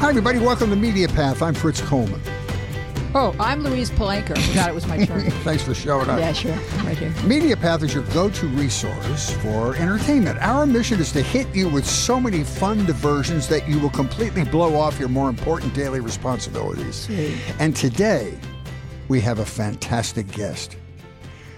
Hi, everybody. Welcome to Media Path. I'm Fritz Coleman. Oh, I'm Louise Palanker. Forgot it was my turn. Thanks for showing up. yeah, sure. I'm right here. Media Path is your go to resource for entertainment. Our mission is to hit you with so many fun diversions that you will completely blow off your more important daily responsibilities. Sweet. And today, we have a fantastic guest.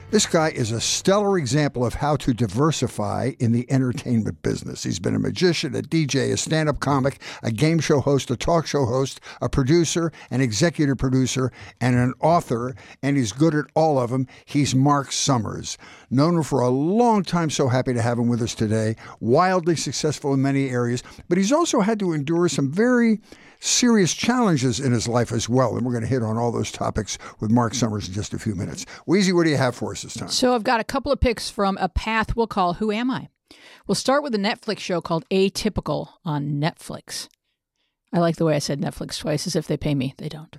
This guy is a stellar example of how to diversify in the entertainment business. He's been a magician, a DJ, a stand up comic, a game show host, a talk show host, a producer, an executive producer, and an author, and he's good at all of them. He's Mark Summers. Known him for a long time, so happy to have him with us today. Wildly successful in many areas, but he's also had to endure some very serious challenges in his life as well. And we're going to hit on all those topics with Mark Summers in just a few minutes. Weezy, what do you have for us this time? So I've got a couple of picks from a path we'll call Who Am I? We'll start with a Netflix show called Atypical on Netflix. I like the way I said Netflix twice as if they pay me. They don't.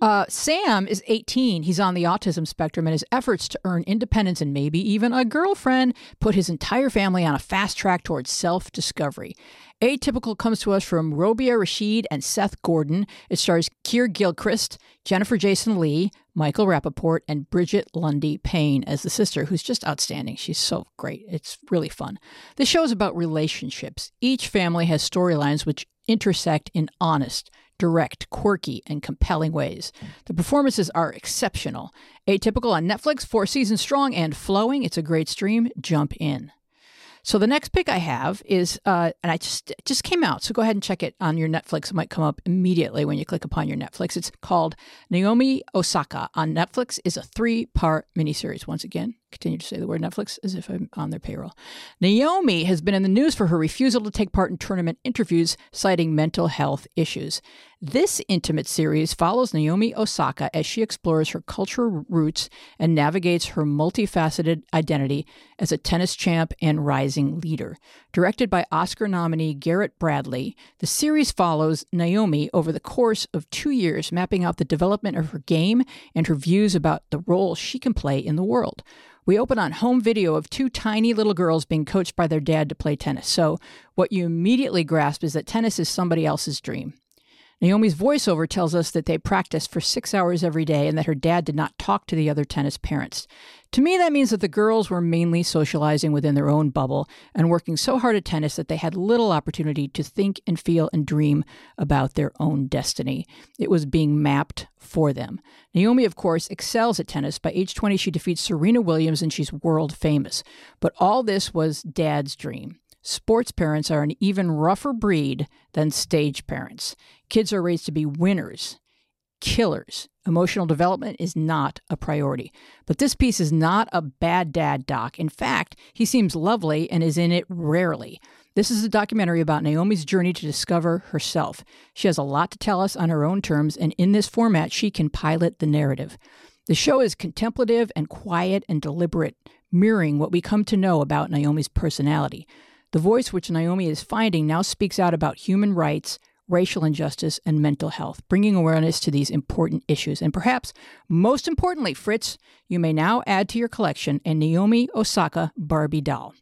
Uh, Sam is 18. He's on the autism spectrum, and his efforts to earn independence and maybe even a girlfriend put his entire family on a fast track towards self discovery. Atypical comes to us from Robia Rashid and Seth Gordon. It stars Keir Gilchrist, Jennifer Jason Leigh, Michael Rapaport, and Brigette Lundy-Paine as the sister, who's just outstanding. She's so great. It's really fun. The show is about relationships. Each family has storylines which intersect in honest, direct, quirky, and compelling ways. The performances are exceptional. Atypical on Netflix, four seasons strong and flowing. It's a great stream. Jump in. So the next pick I have is, uh, and I just just came out. So go ahead and check it on your Netflix. It might come up immediately when you click upon your Netflix. It's called Naomi Osaka on Netflix. is a three part miniseries. Once again, continue to say the word Netflix as if I'm on their payroll. Naomi has been in the news for her refusal to take part in tournament interviews, citing mental health issues. This intimate series follows Naomi Osaka as she explores her cultural roots and navigates her multifaceted identity as a tennis champ and rising leader. Directed by Oscar nominee Garrett Bradley, the series follows Naomi over the course of two years, mapping out the development of her game and her views about the role she can play in the world. We open on home video of two tiny little girls being coached by their dad to play tennis. So, what you immediately grasp is that tennis is somebody else's dream. Naomi's voiceover tells us that they practiced for six hours every day and that her dad did not talk to the other tennis parents. To me, that means that the girls were mainly socializing within their own bubble and working so hard at tennis that they had little opportunity to think and feel and dream about their own destiny. It was being mapped for them. Naomi, of course, excels at tennis. By age 20, she defeats Serena Williams and she's world famous. But all this was dad's dream. Sports parents are an even rougher breed than stage parents. Kids are raised to be winners, killers. Emotional development is not a priority. But this piece is not a bad dad doc. In fact, he seems lovely and is in it rarely. This is a documentary about Naomi's journey to discover herself. She has a lot to tell us on her own terms, and in this format, she can pilot the narrative. The show is contemplative and quiet and deliberate, mirroring what we come to know about Naomi's personality. The voice which Naomi is finding now speaks out about human rights, racial injustice, and mental health, bringing awareness to these important issues. And perhaps most importantly, Fritz, you may now add to your collection a Naomi Osaka Barbie doll.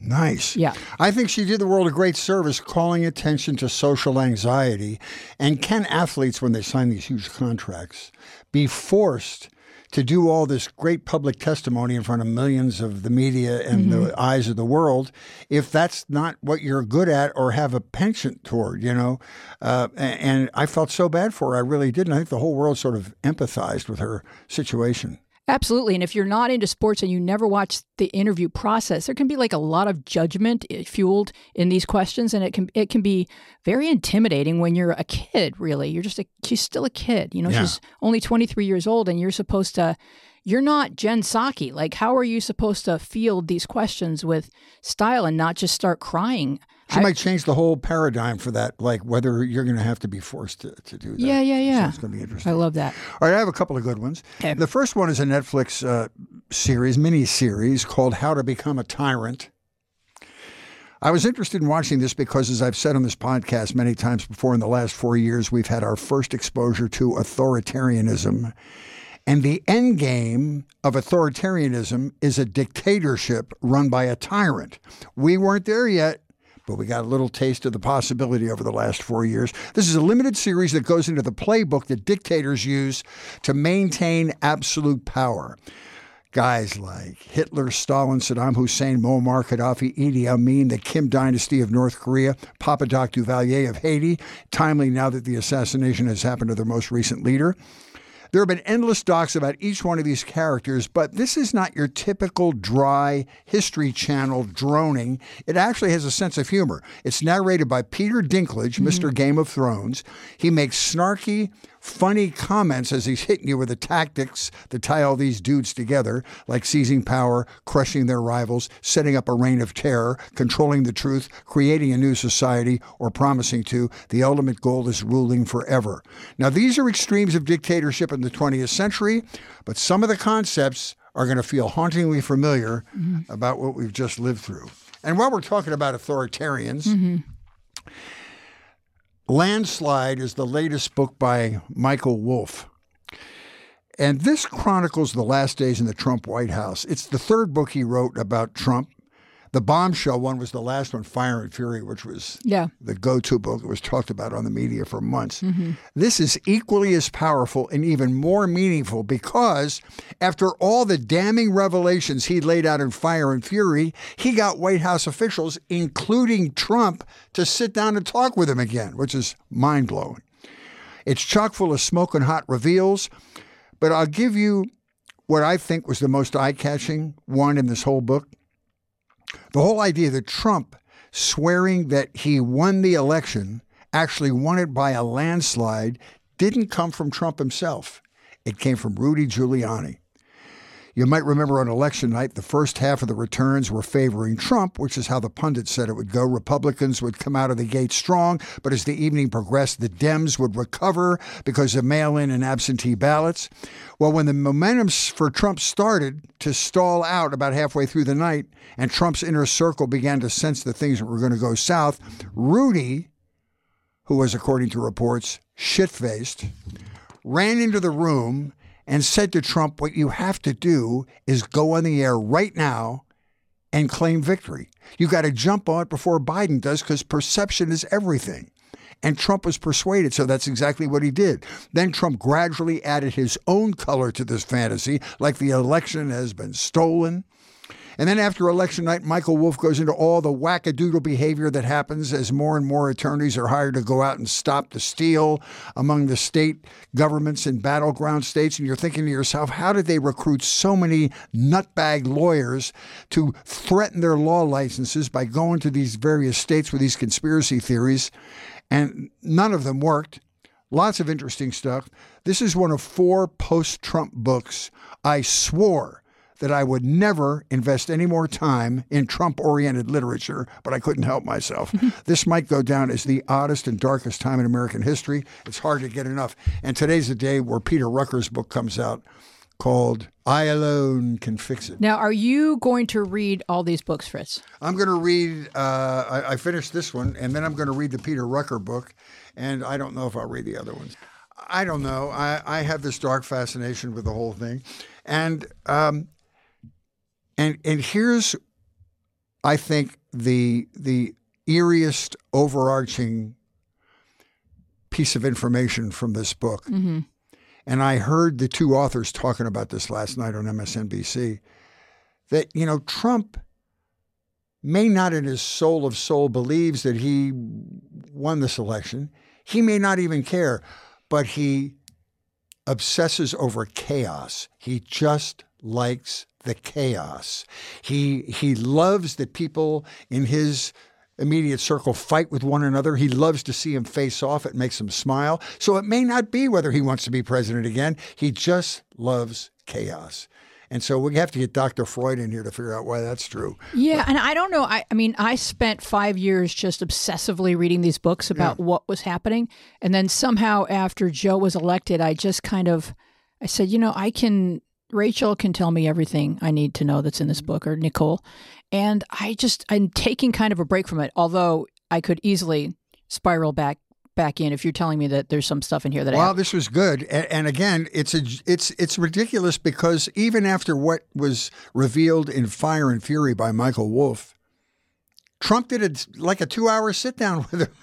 Nice. Yeah. I think she did the world a great service calling attention to social anxiety. And can athletes, when they sign these huge contracts, be forced to do all this great public testimony in front of millions of the media and mm-hmm. the eyes of the world if that's not what you're good at or have a penchant toward, you know? Uh, and I felt so bad for her. I really did. And I think the whole world sort of empathized with her situation. Absolutely. And if you're not into sports and you never watch the interview process, there can be like a lot of judgment eh, fueled in these questions and it can it can be very intimidating when you're a kid, really. You're just a she's still a kid. You know, yeah. she's only 23 years old and you're supposed to you're not Jen Psaki. Like how are you supposed to field these questions with style and not just start crying? She I, might change the whole paradigm for that, like whether you're going to have to be forced to, to do that. Yeah, yeah, yeah. So it's going to be interesting. I love that. All right, I have a couple of good ones. Okay. The first one is a Netflix uh, series, mini series called How to Become a Tyrant. I was interested in watching this because, as I've said on this podcast many times before, in the last four years, we've had our first exposure to authoritarianism And the end game of authoritarianism is a dictatorship run by a tyrant. We weren't there yet, but we got a little taste of the possibility over the last four years. This is a limited series that goes into the playbook that dictators use to maintain absolute power. Guys like Hitler, Stalin, Saddam Hussein, Muammar Gaddafi, Idi Amin, the Kim dynasty of North Korea, Papa Doc Duvalier of Haiti, timely now that the assassination has happened to their most recent leader. There have been endless docs about each one of these characters, but this is not your typical dry History Channel droning. It actually has a sense of humor. It's narrated by Peter Dinklage, mm-hmm. Mr. Game of Thrones. He makes snarky, funny comments as he's hitting you with the tactics that tie all these dudes together, like seizing power, crushing their rivals, setting up a reign of terror, controlling the truth, creating a new society, or promising to. The ultimate goal is ruling forever. Now, these are extremes of dictatorship in the 20th century, but some of the concepts are going to feel hauntingly familiar mm-hmm. about what we've just lived through. And while we're talking about authoritarians, mm-hmm. Landslide is the latest book by Michael Wolff. And this chronicles the last days in the Trump White House. It's the third book he wrote about Trump. The bombshell one was the last one, Fire and Fury, which was yeah. the go to book that was talked about on the media for months. Mm-hmm. This is equally as powerful and even more meaningful because after all the damning revelations he laid out in Fire and Fury, he got White House officials, including Trump, to sit down and talk with him again, which is mind blowing. It's chock full of smoking hot reveals, but I'll give you what I think was the most eye catching one in this whole book. The whole idea that Trump swearing that he won the election, actually won it by a landslide, didn't come from Trump himself. It came from Rudy Giuliani. You might remember on election night, the first half of the returns were favoring Trump, which is how the pundits said it would go. Republicans would come out of the gate strong, but as the evening progressed, the Dems would recover because of mail in and absentee ballots. Well, when the momentum for Trump started to stall out about halfway through the night, and Trump's inner circle began to sense the things that were going to go south, Rudy, who was, according to reports, shit faced, ran into the room and said to Trump, What you have to do is go on the air right now and claim victory. You got to jump on it before Biden does because perception is everything. And Trump was persuaded, so that's exactly what he did. Then Trump gradually added his own color to this fantasy, like the election has been stolen, and then after election night, Michael Wolff goes into all the wackadoodle behavior that happens as more and more attorneys are hired to go out and stop the steal among the state governments in battleground states. And you're thinking to yourself, how did they recruit so many nutbag lawyers to threaten their law licenses by going to these various states with these conspiracy theories? And none of them worked. Lots of interesting stuff. This is one of four post Trump books I swore that I would never invest any more time in Trump oriented literature, but I couldn't help myself. this might go down as the oddest and darkest time in American history. It's hard to get enough. And today's the day where Peter Rucker's book comes out called I Alone Can Fix It. Now, are you going to read all these books, Fritz? I'm going to read, uh, I, I finished this one, and then I'm going to read the Peter Rucker book, and I don't know if I'll read the other ones. I don't know. I, I have this dark fascination with the whole thing. And um, and and here's, I think the the eeriest overarching piece of information from this book. Mm-hmm. And I heard the two authors talking about this last night on MSNBC. That you know Trump may not in his soul of soul believes that he won this election. He may not even care, but he obsesses over chaos. He just likes the chaos. He he loves that people in his immediate circle fight with one another. He loves to see them face off. It makes him smile. So it may not be whether he wants to be president again. He just loves chaos. And so we have to get Dr. Freud in here to figure out why that's true. Yeah, but, and I don't know. I, I mean, I spent five years just obsessively reading these books about yeah. what was happening. And then somehow after Joe was elected, I just kind of I said, you know, I can Rachel can tell me everything I need to know that's in this book, or Nicole. And I just, I'm taking kind of a break from it, although I could easily spiral back back in if you're telling me that there's some stuff in here that I Well, this was good, and, and again, it's a, it's it's ridiculous because even after what was revealed in Fire and Fury by Michael Wolff, Trump did a, like a two-hour sit-down with him,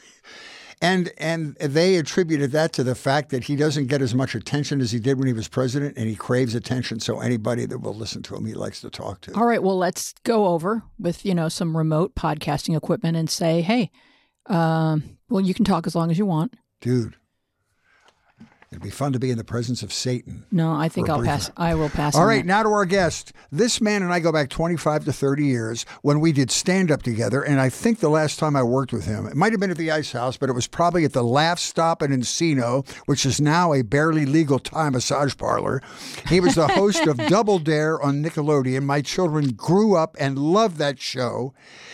and and they attributed that to the fact that he doesn't get as much attention as he did when he was president, and he craves attention. So anybody that will listen to him, he likes to talk to. All right, well, let's go over with you know some remote podcasting equipment and say, hey, um, well, you can talk as long as you want. Dude, it'd be fun to be in the presence of Satan. No, I think I'll pass. I will pass. All right, that. now to our guest. This man and I go back 25 to 30 years when we did stand up together. And I think the last time I worked with him, it might have been at the Ice House, but it was probably at the Laugh Stop in Encino, which is now a barely legal Thai massage parlor. He was the host of Double Dare on Nickelodeon. My children grew up and loved that show.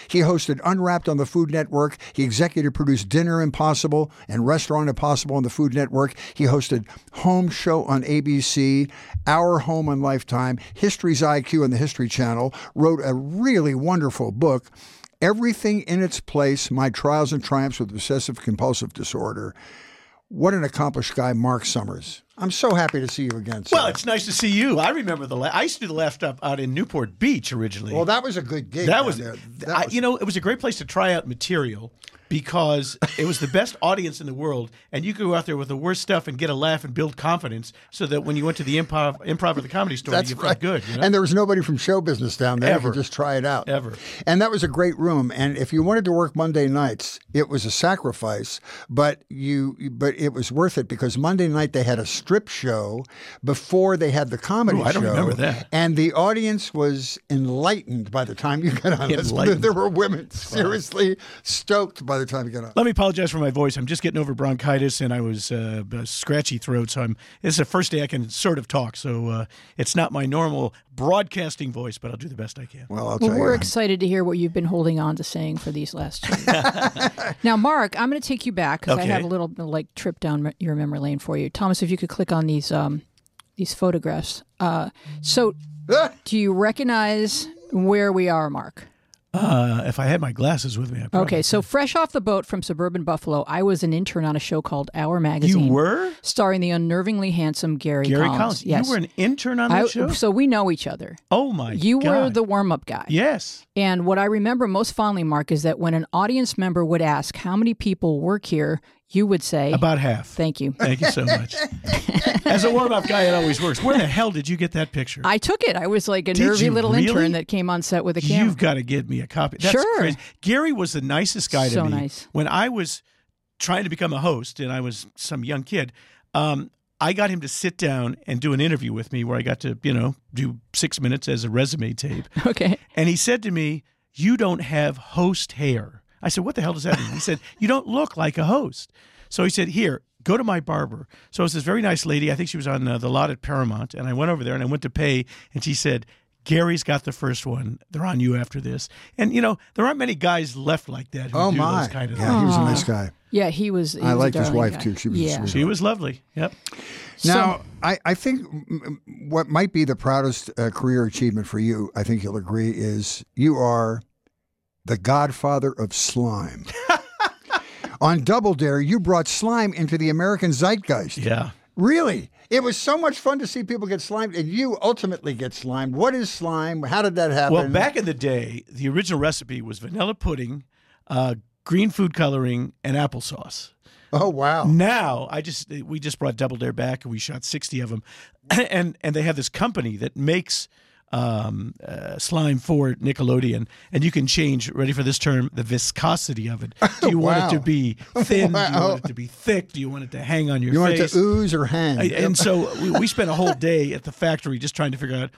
He hosted Unwrapped on the Food Network. He executive produced Dinner Impossible and Restaurant Impossible on the Food Network. He hosted Home Show on ABC, Our Home on Lifetime, History's IQ on the History Channel, wrote a really wonderful book. Everything in its place My Trials and Triumphs with Obsessive Compulsive Disorder. What an accomplished guy, Mark Summers. I'm so happy to see you again. Sir. Well, it's nice to see you. I remember the. La- I used to do the left up out in Newport Beach originally. well, that was a good gig. that was, there. That I, was- you know, it was a great place to try out material because it was the best audience in the world, and you could go out there with the worst stuff and get a laugh and build confidence, so that when you went to the improv, improv or the comedy store, That's you right. felt good. You know? And there was nobody from show business down there. Ever. just try it out. Ever. And that was a great room. And if you wanted to work Monday nights, it was a sacrifice, but you but it was worth it because Monday night they had a strip show before they had the comedy Ooh, I don't show. remember that. And the audience was enlightened by the time you got on. This- There were women seriously stoked by the time you got on. Let me apologize for my voice. I'm just getting over bronchitis, and I was uh, a scratchy throat. So I'm. This is the first day I can sort of talk. So uh, it's not my normal broadcasting voice, but I'll do the best I can. Well, I'll tell Well, we're you. excited to hear what you've been holding on to saying for these last two. years. now, Mark, I'm going to take you back because I have a little like trip down your memory lane for you. Thomas, if you could click on these um, these photographs. Uh, so, do you recognize where we are, Mark? Uh, if I had my glasses with me, I probably Okay, so fresh off the boat from suburban Buffalo, I was an intern on a show called Hour Magazine. you were starring the unnervingly handsome Gary, Gary Collins. Collins. Yes. You were an intern on that show. so we know each other. Oh my! God. You were the warm-up guy. yes. And what I remember most fondly, Mark, is that when an audience member would ask how many people work here, you would say, About half. "Thank you." Thank you so much. As a warm-up guy, it always works. Where the hell did you get that picture? I took it. I was like a Did nervy little really? intern that came on set with a camera. You've got to give me a copy. That's Sure. crazy. Gary was the nicest guy to So me. nice. When I was trying to become a host, and I was some young kid, um, I got him to sit down and do an interview with me where I got to, you know, do six minutes as a resume tape. okay. And he said to me, You don't have host hair. I said, What the hell does that mean? He said, You don't look like a host. So he said, Here, go to my barber. So it was this very nice lady. I think she was on uh, the lot at Paramount. And I went over there and I went to pay. And she said, Gary's got the first one. They're on you after this. And, you know, there aren't many guys left like that who Oh do my! those kind of yeah, things. he was a nice guy. Yeah, he was. he I was a liked his wife, guy. too. She was yeah. She was lovely. Yep. Now, I, I think what might be the proudest uh, career achievement for you, I think you'll agree, is you are the godfather of slime. On Double Dare, you brought slime into the American zeitgeist. Yeah. Really? It was so much fun to see people get slimed, and you ultimately get slimed. What is slime? How did that happen? Well, back in the day, the original recipe was vanilla pudding, uh, green food coloring, and applesauce. oh, wow. Now, I just we just brought Double Dare back and we shot sixty of them, and and they have this company that makes um, uh, slime for Nickelodeon, and you can change. Ready for this term? The viscosity of it. Do you want it to be thin? Do you want it to be thick? Do you want it to hang on your You want it face? to ooze or hang? I- and so we, we spent a whole day at the factory just trying to figure out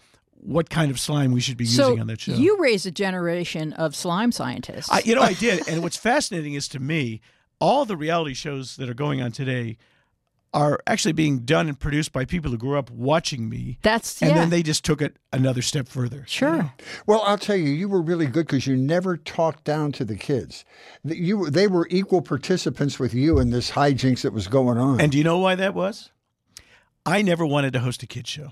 what kind of slime we should be So using on that show. you raised a generation of slime scientists. I, you know, I did. And what's fascinating is to me, all the reality shows that are going on today are actually being done and produced by people who grew up watching me. That's And yeah. then they just took it another step further. sure. Well, I'll tell you, you were really good because you never talked down to the kids. You, they were equal participants with you in this hijinks that was going on. And do you know why that was? I never wanted to host a kids show.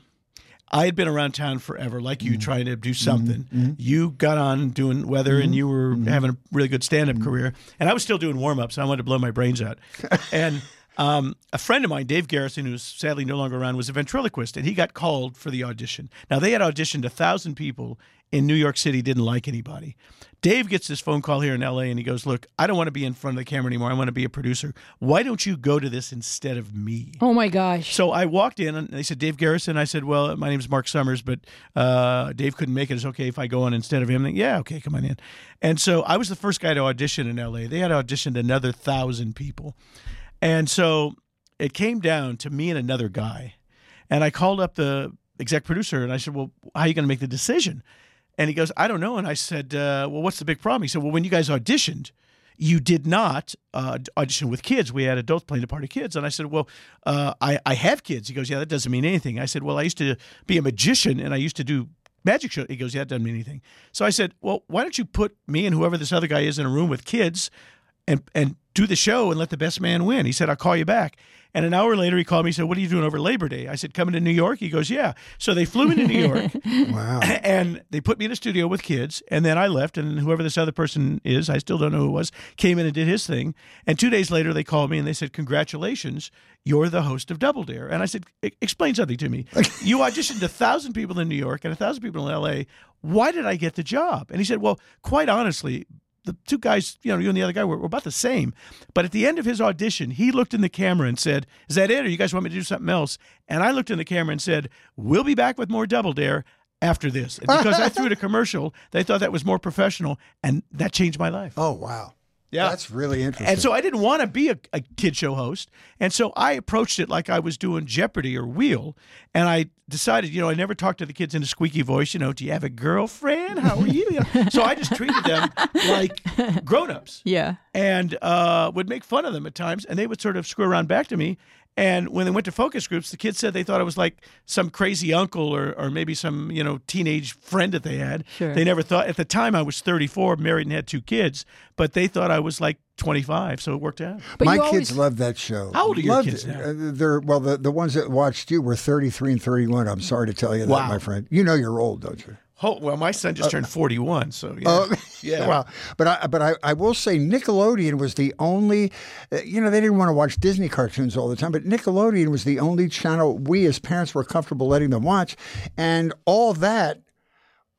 I had been around town forever, like Mm-hmm. you, trying to do something. You got on doing weather, Mm-hmm. and you were having a really good stand-up career, and I was still doing warm-ups. And I wanted to blow my brains out. and um, a friend of mine, Dave Garrison, who's sadly no longer around, was a ventriloquist, and he got called for the audition. Now they had auditioned a thousand people in New York City, didn't like anybody. Dave gets this phone call here in LA, and he goes, "Look, I don't want to be in front of the camera anymore. I want to be a producer. Why don't you go to this instead of me?" Oh my gosh. So I walked in and they said, Dave Garrison. I said, Well, my name's Mark Summers, but uh, Dave couldn't make it. It's okay if I go on instead of him. They, yeah, okay, come on in. And so I was the first guy to audition in LA. They had auditioned another thousand people. And so it came down to me and another guy. And I called up the exec producer and I said, Well, how are you going to make the decision? And he goes, I don't know. And I said, uh, Well, what's the big problem? He said, Well, when you guys auditioned, you did not uh, audition with kids. We had adults playing the part of kids. And I said, Well, uh, I, I have kids. He goes, Yeah, that doesn't mean anything. I said, Well, I used to be a magician and I used to do magic show. He goes, Yeah, that doesn't mean anything. So I said, Well, why don't you put me and whoever this other guy is in a room with kids and, and do the show and let the best man win? He said, I'll call you back. And an hour later, he called me. He said, "What are you doing over Labor Day?" I said, "Coming to New York." He goes, "Yeah." So they flew me to New York, Wow. and they put me in a studio with kids and then i left and whoever this other person is i still don't know who it was came in and did his thing and two days later they called me and they said congratulations you're the host of double dare and i said "E- explain something to me you auditioned a thousand people in new york and a thousand people in la why did i get the job and he said well quite honestly the two guys, you know, you and the other guy were, were about the same. But at the end of his audition, he looked in the camera and said, Is that it? Or you guys want me to do something else? And I looked in the camera and said, We'll be back with more Double Dare after this. And because I threw it a commercial, they thought that was more professional. And that changed my life. Oh, wow. Yeah. That's really interesting. And so I didn't want to be a, a kid show host. And so I approached it like I was doing Jeopardy or Wheel. And I decided, you know, I never talked to the kids in a squeaky voice, you know, do you have a girlfriend? How are you? You know, so I just treated them like grown ups Yeah. and uh, would make fun of them at times. And they would sort of screw around back to me. And when they went to focus groups, the kids said they thought I was like some crazy uncle or, or maybe some, you know, teenage friend that they had. Sure. They never thought, at the time I was 34, married and had two kids, but they thought I was like 25. So it worked out. But My kids always, love that show. How old are your Loved kids it. now? Uh, they're well, the, the ones that watched you were 33 and 31. I'm sorry to tell you that, Wow. my friend. You know you're old, don't you? Oh, well, my son just turned 41. So, yeah. Oh, Yeah. Well, but I but I, I will say Nickelodeon was the only, uh, you know, they didn't want to watch Disney cartoons all the time, but Nickelodeon was the only channel we as parents were comfortable letting them watch, and all that.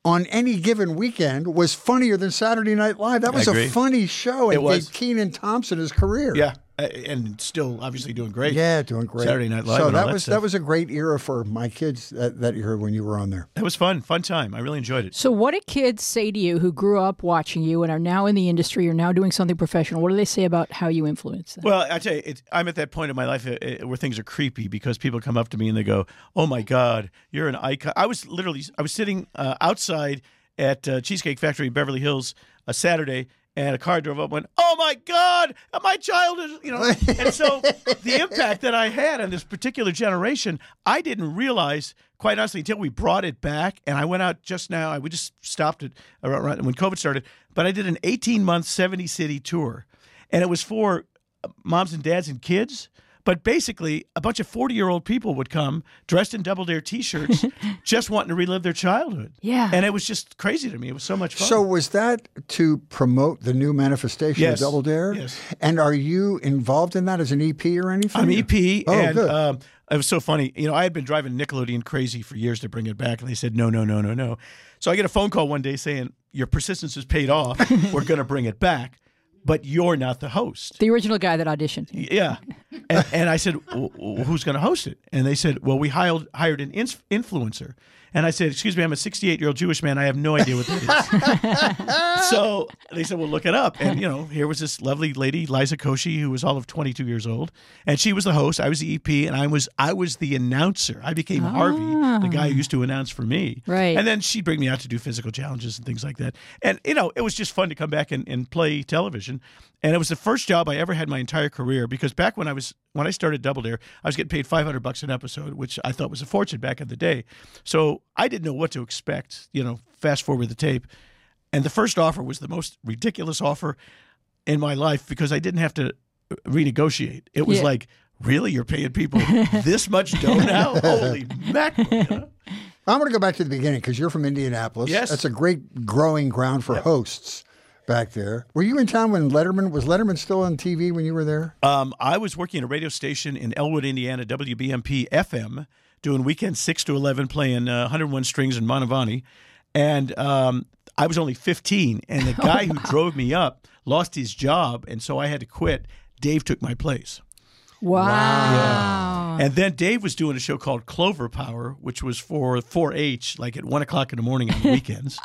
On any given weekend was funnier than Saturday Night Live. That was a funny show, and It was. gave Kenan Thompson his career. yeah. Uh, And still obviously doing great. Yeah, doing great. Saturday Night Live So and all that that was stuff. that was a great era for my kids that, that year when you were on there. It was fun. Fun time. I really enjoyed it. So, what do kids say to you who grew up watching you and are now in the industry or now doing something professional? What do they say about how you influence them? Well, I tell you, it, I'm at that point in my life uh, uh, where things are creepy because people come up to me and they go, "Oh my God, you're an icon." I was literally, I was sitting uh, outside at uh, Cheesecake Factory in Beverly Hills a Saturday, and a car drove up. and Went, "Oh my God, my child is," you know. and so the impact that I had on this particular generation, I didn't realize. Quite honestly, until we brought it back, and I went out just now. I we just stopped it around when COVID started, but I did an 18 month, 70 city tour, and it was for uh, moms and dads and kids. But basically, a bunch of 40 year old people would come dressed in Double Dare t shirts, just wanting to relive their childhood. Yeah. And it was just crazy to me. It was so much fun. So was that to promote the new manifestation Yes. of Double Dare? Yes. And are you involved in that as an EP or anything? I'm EP, Oh, and good. um, it was so funny. You know, I had been driving Nickelodeon crazy for years to bring it back, and they said no, no, no, no, no. So I get a phone call one day saying your persistence has paid off. We're going to bring it back, but you're not the host. the original guy that auditioned. Yeah, and, and I said, "W- w- "Who's going to host it?" And they said, "Well, we hired hired an ins- influencer." And I said, "Excuse me, I'm a 68 year old Jewish man. I have no idea what that is." so they said, "Well, look it up." And you know, here was this lovely lady, Liza Koshy, who was all of 22 years old, and she was the host. I was the EP, and I was I was the announcer. I became Harvey, the guy who ah. used to announce for me. Right. And then she'd bring me out to do physical challenges and things like that. And you know, it was just fun to come back and, and play television. And it was the first job I ever had my entire career because back when I was when I started Double Dare, I was getting paid 500 bucks an episode, which I thought was a fortune back in the day. So I didn't know what to expect. You know, fast forward the tape, and the first offer was the most ridiculous offer in my life because I didn't have to uh, renegotiate. It was Yeah. like, really, you're paying people this much dough now? Holy mackerel! You know? I'm going to go back to the beginning because you're from Indianapolis. Yes. That's a great growing ground for hosts back there. Were you in town when Letterman was Letterman still on TV when you were there? Um, I was working at a radio station in Elwood, Indiana, WBMP FM, doing weekends six to eleven, playing uh, 101 strings in Mantovani, and um, I was only 15, and the guy who drove me up lost his job, and so I had to quit. Dave took my place. Wow. And then Dave was doing a show called Clover Power, which was for 4-H, like at one o'clock in the morning on the weekends.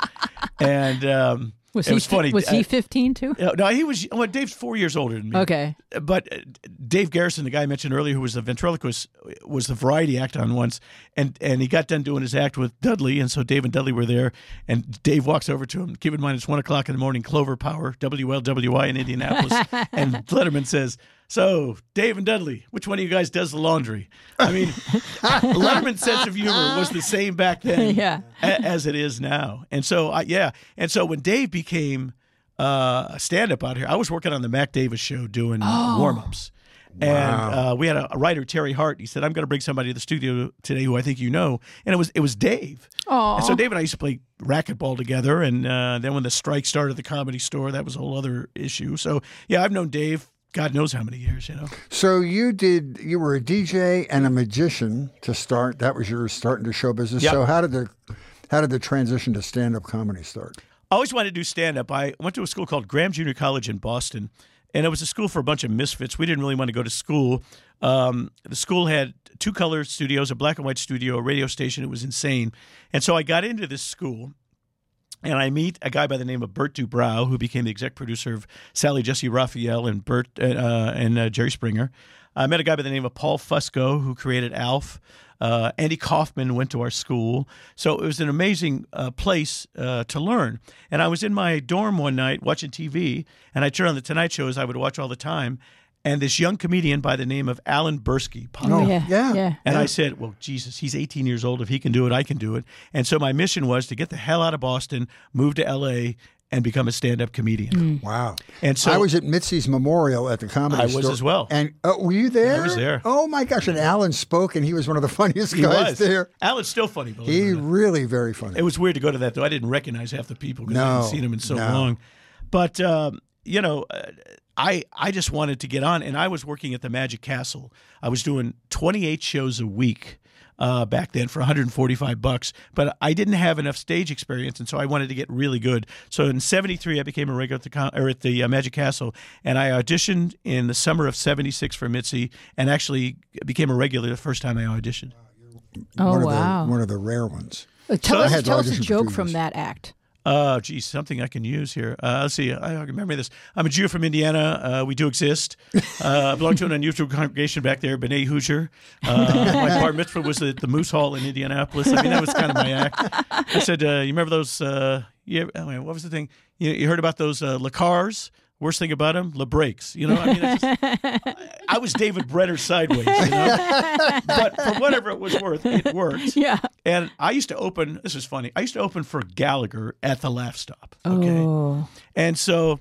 and um, Was it he was funny. Was he Uh, 15 too? no, he was. Well, Dave's four years older than me. Okay. But uh, Dave Garrison, the guy I mentioned earlier, who was the ventriloquist, was the variety act on once, and and he got done doing his act with Dudley, and so Dave and Dudley were there, and Dave walks over to him. Keep in mind, it's one o'clock in the morning. Clover Power, WLWI in Indianapolis, and Letterman says. So, Dave and Dudley, which one of you guys does the laundry? I mean, Letterman's sense of humor was the same back then Yeah. a- as it is now. And so, I, yeah. And so when Dave became uh, a stand up out here, I was working on the Mac Davis show doing Oh. warm ups. And uh, we had a, a writer, Terry Hart. He said, "I'm going to bring somebody to the studio today who I think you know." And it was it was Dave. Aw. And so Dave and I used to play racquetball together. And uh, then when the strike started at the comedy store, that was a whole other issue. So yeah, I've known Dave. God knows how many years, you know. So you did. You were a DJ and a magician to start. That was your start into show business. Yep. So how did the how did the transition to stand up comedy start? I always wanted to do stand up. I went to a school called Graham Junior College in Boston, and it was a school for a bunch of misfits. We didn't really want to go to school. Um, the school had two color studios, a black and white studio, a radio station. It was insane. And so I got into this school. And I meet a guy by the name of Burt Dubrow, who became the exec producer of Sally Jessy Raphael and Bert uh, uh, and uh, Jerry Springer. I met a guy by the name of Paul Fusco, who created Alf. Uh, Andy Kaufman went to our school, so it was an amazing uh, place uh, to learn. And I was in my dorm one night watching TV, and I turned on the Tonight Show as I would watch all the time. And this young comedian by the name of Alan Bursky popped Oh, yeah. yeah. Yeah. And I said, Well, Jesus, he's 18 years old. If he can do it, I can do it. And so my mission was to get the hell out of Boston, move to LA, and become a stand up comedian. Wow. And so I was at Mitzi's memorial at the comedy I was store. as well. And oh, were you there? I was there. Oh my gosh! And Alan spoke, and he was one of the funniest he guys was. there. Alan's still funny, believe He it really very funny. It was weird to go to that, though. I didn't recognize half the people because I hadn't seen them in so no. long. But, um, you know, uh, I, I just wanted to get on, and I was working at the Magic Castle. I was doing 28 shows a week. Uh, back then for 145 bucks, but I didn't have enough stage experience, and so I wanted to get really good. So in '73, I became a regular at the, or at the uh, Magic Castle, and I auditioned in the summer of '76 for Mitzi, and actually became a regular the first time I auditioned. Oh one of wow. the one of the rare ones. Uh, tell I us, tell us a joke from that act. Oh, geez, something I can use here. Uh, let's see. I I remember this. I'm a Jew from Indiana. Uh, we do exist. Uh, I belong to an unusual congregation back there, B'nai Hoosier. Uh, my bar mitzvah was at the Moose Hall in Indianapolis. I mean, that was kind of my act. I said, uh, you remember those? Uh, you, oh, wait, what was the thing? You, you heard about those uh, Lacars? Worst thing about him, La Breaks. You know, I mean, it's just, I was David Brenner sideways. You know? but for whatever it was worth, it worked. Yeah. And I used to open. This is funny. I used to open for Gallagher at the Laugh Stop. Okay, Oh. and so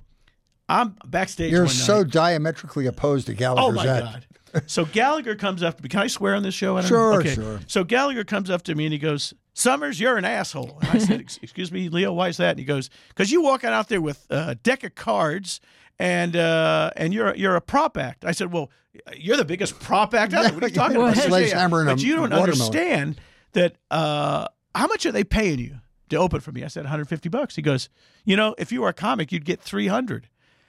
I'm backstage. You're one so diametrically opposed to Gallagher's Oh my act. god! So Gallagher comes up. To me. Can I swear on this show? I don't Sure, know. Okay. sure. So Gallagher comes up to me and he goes, "Summers, you're an asshole." And I said, "Excuse me, Leo, why is that?" And he goes, "Because you're walking out there with a deck of cards." And uh, and you're you're a prop act. I said, well, you're the biggest prop act out there. What are you talking about? He goes, Sledgehammer and but you don't watermelon. understand that. Uh, how much are they paying you to open for me? I said 150 bucks. He goes, you know, if you were a comic, you'd get 300.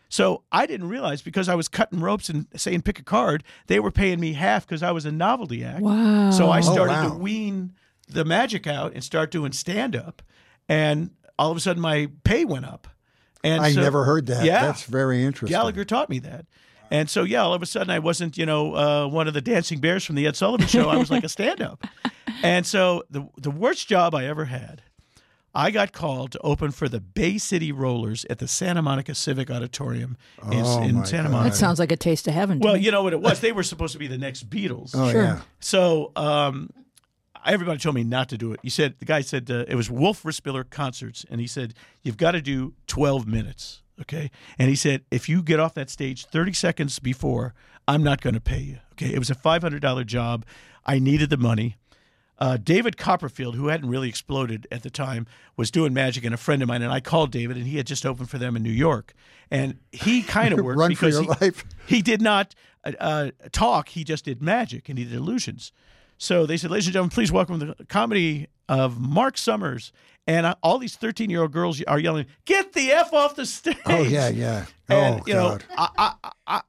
So I didn't realize because I was cutting ropes and saying pick a card, they were paying me half because I was a novelty act. Wow. So I started wow. to wean the magic out and start doing stand up, and all of a sudden my pay went up. And I so- never heard that. Yeah, That's very interesting. Gallagher taught me that. And so, yeah, all of a sudden, I wasn't, you know, uh, one of the dancing bears from the Ed Sullivan Show. I was like a stand-up. And so, the the worst job I ever had, I got called to open for the Bay City Rollers at the Santa Monica Civic Auditorium in, Oh, in Santa God. Monica. That sounds like a taste of heaven. to well, me. you know what it was? They were supposed to be the next Beatles. Oh Sure. yeah. So um, everybody told me not to do it. He said the guy said uh, it was Wolf Rissmiller concerts, and he said you've got to do twelve minutes. Okay, and he said if you get off that stage thirty seconds before, I'm not going to pay you. Okay, it was a five hundred dollar job. I needed the money. uh, David Copperfield, who hadn't really exploded at the time, was doing magic, and a friend of mine, and I called David, and he had just opened for them in New York, and he kind of worked Run for because your he, life. he did not uh, uh, talk; he just did magic and he did illusions. So they said, "Ladies and gentlemen, please welcome the comedy of Mark Summers." And all these thirteen-year-old girls are yelling, "Get the f off the stage!" Oh yeah, yeah. And oh you know, God. I, I, I,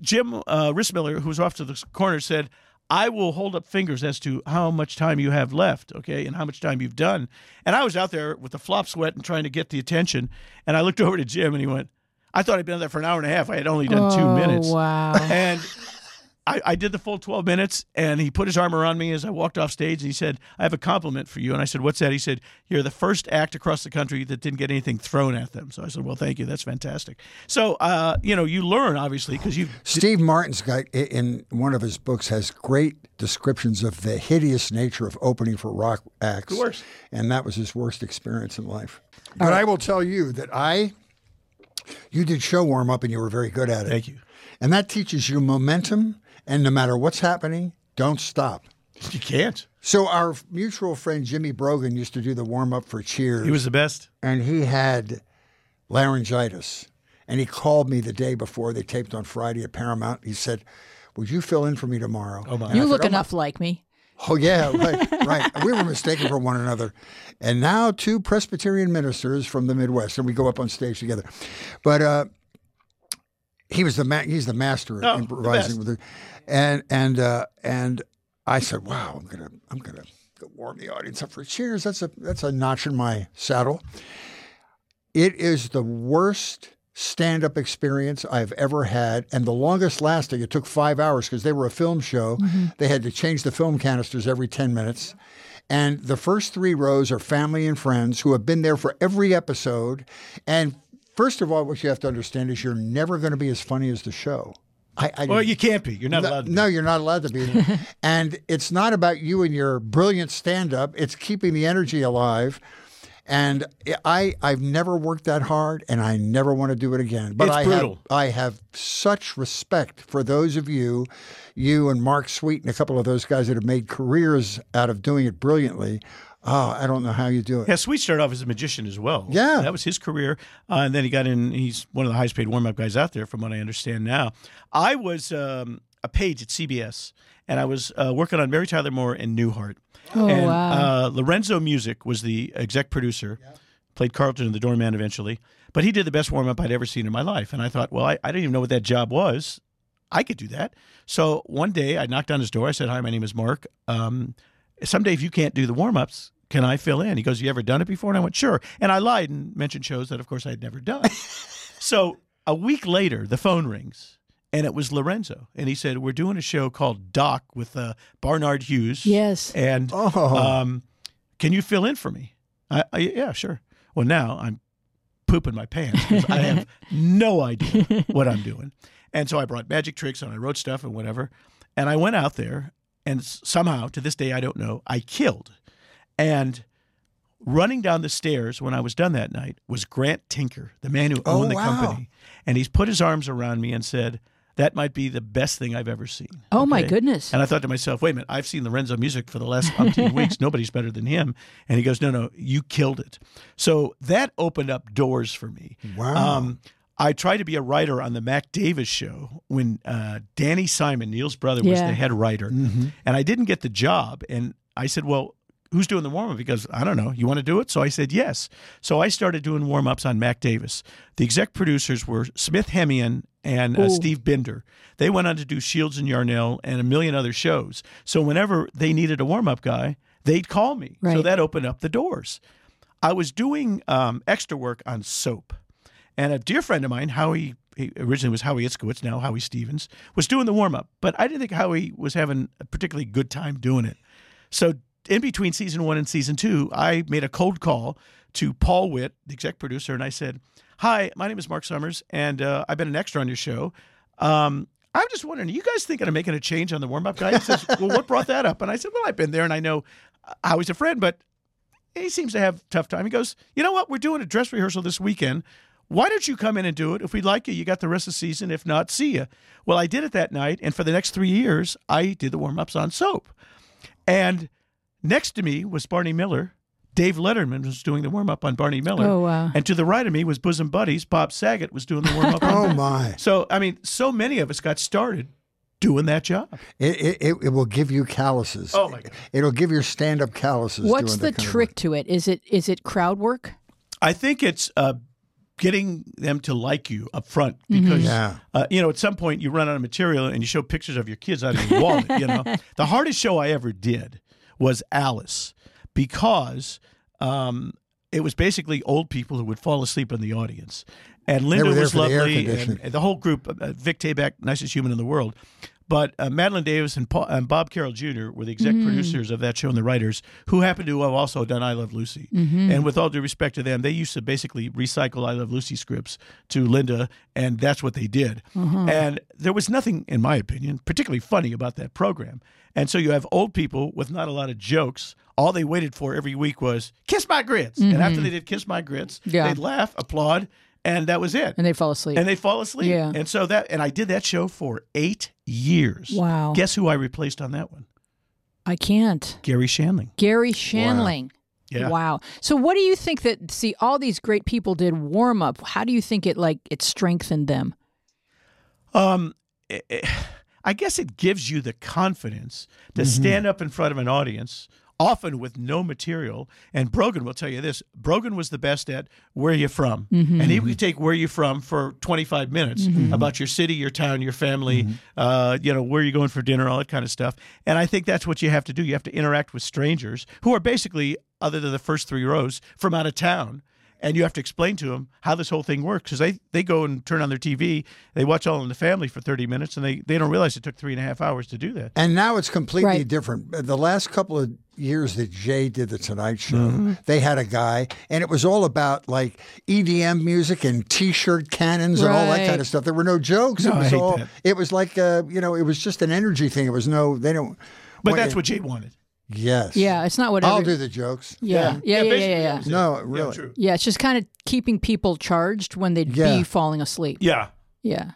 Jim uh, Rissmiller, who was off to the corner, said, "I will hold up fingers as to how much time you have left, okay, and how much time you've done." And I was out there with the flop sweat and trying to get the attention, and I looked over to Jim, and he went, "I thought I'd been there for an hour and a half. I had only done two Oh, minutes." Wow. And I, I did the full 12 minutes, and he put his arm around me as I walked off stage, and he said, I have a compliment for you. And I said, What's that? He said, You're the first act across the country that didn't get anything thrown at them. So I said, Well, thank you. That's fantastic. So, uh, you know, you learn, obviously, because you Steve Martin's got in one of his books has great descriptions of the hideous nature of opening for rock acts. The worst. And that was his worst experience in life. But I will tell you that I you did show warm up and you were very good at it. Thank you. And that teaches you momentum and no matter what's happening, don't stop. You can't. So our mutual friend Jimmy Brogan used to do the warm up for Cheers. He was the best. and he had laryngitis. And he called me the day before they taped on Friday at Paramount. He said, Would you fill in for me tomorrow? Oh, my. you look enough like me. Oh, yeah, right, right. We were mistaken for one another. And now two Presbyterian ministers from the Midwest, and we go up on stage together. But uh, he was the ma- he's the master Oh, of the improvising with the, and and uh, and I said, "Wow, I'm gonna I'm gonna warm the audience up for cheers." That's a that's a notch in my saddle. It is the worst stand up experience I've ever had, and the longest lasting. It took five hours because they were a film show. They had to change the film canisters every 10 minutes. And the first three rows are family and friends who have been there for every episode. And first of all, what you have to understand is you're never going to be as funny as the show. I, I Well, you can't be. You're not no, allowed to. no, you're not allowed to be. and it's not about you and your brilliant stand up, it's keeping the energy alive. And I, I've never worked that hard, and I never want to do it again. But It's I brutal. have, I have such respect for those of you, you and Mark Sweet, and a couple of those guys that have made careers out of doing it brilliantly. Oh, I don't know how you do it. Yeah, Sweet started off as a magician as well. Yeah. that was his career, uh, and then he got in. He's one of the highest paid warm up guys out there, from what I understand now. I was um, a page at CBS, and I was uh, working on Mary Tyler Moore and Newhart. Oh, and wow. uh, Lorenzo Music was the exec producer. Played Carlton and the doorman eventually, but he did the best warm up I'd ever seen in my life. And I thought, well, I, I didn't even know what that job was. I could do that. So one day I knocked on his door. I said, "Hi, my name is Mark. Um, someday if you can't do the warm ups, can I fill in?" He goes, "You ever done it before?" And I went, "Sure." And I lied and mentioned shows that, of course, I'd never done. so a week later, the phone rings, and it was Lorenzo, and he said, "We're doing a show called Doc with uh, Barnard Hughes." Yes. And Oh. um, can you fill in for me? I, I, yeah, sure. Well, now I'm pooping my pants because I have no idea what I'm doing. And so I brought magic tricks and I wrote stuff and whatever. And I went out there, and somehow, to this day, I don't know, I killed. And running down the stairs when I was done that night was Grant Tinker, the man who Oh, owned the wow. company. And he's put his arms around me and said, That might be the best thing I've ever seen. Oh, my goodness. And I thought to myself, wait a minute, I've seen Lorenzo music for the last umpteen weeks. Nobody's better than him. And he goes, no, no, you killed it. So that opened up doors for me. Wow. Um, I tried to be a writer on the Mac Davis show when uh, Danny Simon, Neil's brother, was Yeah. the head writer. And I didn't get the job. And I said, well, who's doing the warm up? Because I don't know. You want to do it? So I said yes. So I started doing warm ups on Mac Davis. The exec producers were Smith Hemion and uh, Steve Binder. They went on to do Shields and Yarnell and a million other shows. So whenever they needed a warm up guy, they'd call me. So that opened up the doors. I was doing um, extra work on soap. And a dear friend of mine, Howie, he originally was Howie Itzkowitz, now Howie Stevens, was doing the warm up. But I didn't think Howie was having a particularly good time doing it. So in between season one and season two, I made a cold call to Paul Witt, the exec producer, and I said, Hi, my name is Mark Summers, and uh, I've been an extra on your show. Um, I'm just wondering, are you guys thinking of making a change on the warm up guy? He says, Well, what brought that up? And I said, Well, I've been there and I know uh, Howie's a friend, but he seems to have a tough time. He goes, You know what? We're doing a dress rehearsal this weekend. Why don't you come in and do it? If we'd like you, you got the rest of the season. If not, see you. Well, I did it that night. And for the next three years, I did the warm ups on soap. And Next to me was Barney Miller. Dave Letterman was doing the warm up on Barney Miller. Oh, wow. And to the right of me was Bosom Buddies. Bob Saget was doing the warm up. Oh my! So, I mean, so many of us got started doing that job. It, it, it, it will give you calluses. Oh, my God. It'll give your stand up calluses. What's doing the that kind of trick to it? Is it is it crowd work? I think it's uh, getting them to like you up front because Yeah. uh, you know at some point you run out of material and you show pictures of your kids out of your wallet. You know, the hardest show I ever did was Alice because um, it was basically old people who would fall asleep in the audience. And Linda was for the lovely, and, and the whole group, uh, Vic Tayback, nicest human in the world. But uh, Madeline Davis and, Paul, and Bob Carroll Jr. were the exec mm. producers of that show and the writers, who happened to have also done I Love Lucy. Mm-hmm. And with all due respect to them, they used to basically recycle I Love Lucy scripts to Linda, and that's what they did. Uh-huh. And there was nothing, in my opinion, particularly funny about that program. And so you have old people with not a lot of jokes. All they waited for every week was "Kiss My Grits," and after mm-hmm. they did "Kiss My Grits," Yeah. they'd laugh, applaud, and that was it And they fall asleep. and they fall asleep. Yeah. And so that, and I did that show for eight years. Wow. Guess who I replaced on that one? I can't. Garry Shandling. Garry Shandling. Yeah. Wow. So what do you think that see all these great people did warm up? How do you think it like it strengthened them? Um, eh, eh, I guess it gives you the confidence to Mm-hmm. stand up in front of an audience. Often with no material, and Brogan will tell you this: Brogan was the best at "Where you from," Mm-hmm. and he would take "Where you from" for twenty five minutes about your city, your town, your family, Mm-hmm. uh, you know, where you're going for dinner, all that kind of stuff. And I think that's what you have to do. You have to interact with strangers who are basically, other than the first three rows, from out of town. And you have to explain to them how this whole thing works because they, they go and turn on their TV, they watch All in the Family for 30 minutes, and they, they don't realize it took three and a half hours to do that. And now it's completely Right. different. The last couple of years that Jay did the Tonight Show, Mm-hmm. they had a guy, and it was all about like EDM music and T-shirt cannons and all that kind of stuff. There were no jokes. No, it I was hate all. that. It was like uh, you know, it was just an energy thing. It was no, they don't. But well, that's it- what Jay wanted. Yes. Yeah, it's not what I'll every- do the jokes. Yeah. Yeah, yeah, yeah, basically yeah. that Yeah, was it. No, Yeah, really. true. Yeah, it's just kind of keeping people charged when they'd Yeah. be falling asleep. Yeah. Yeah.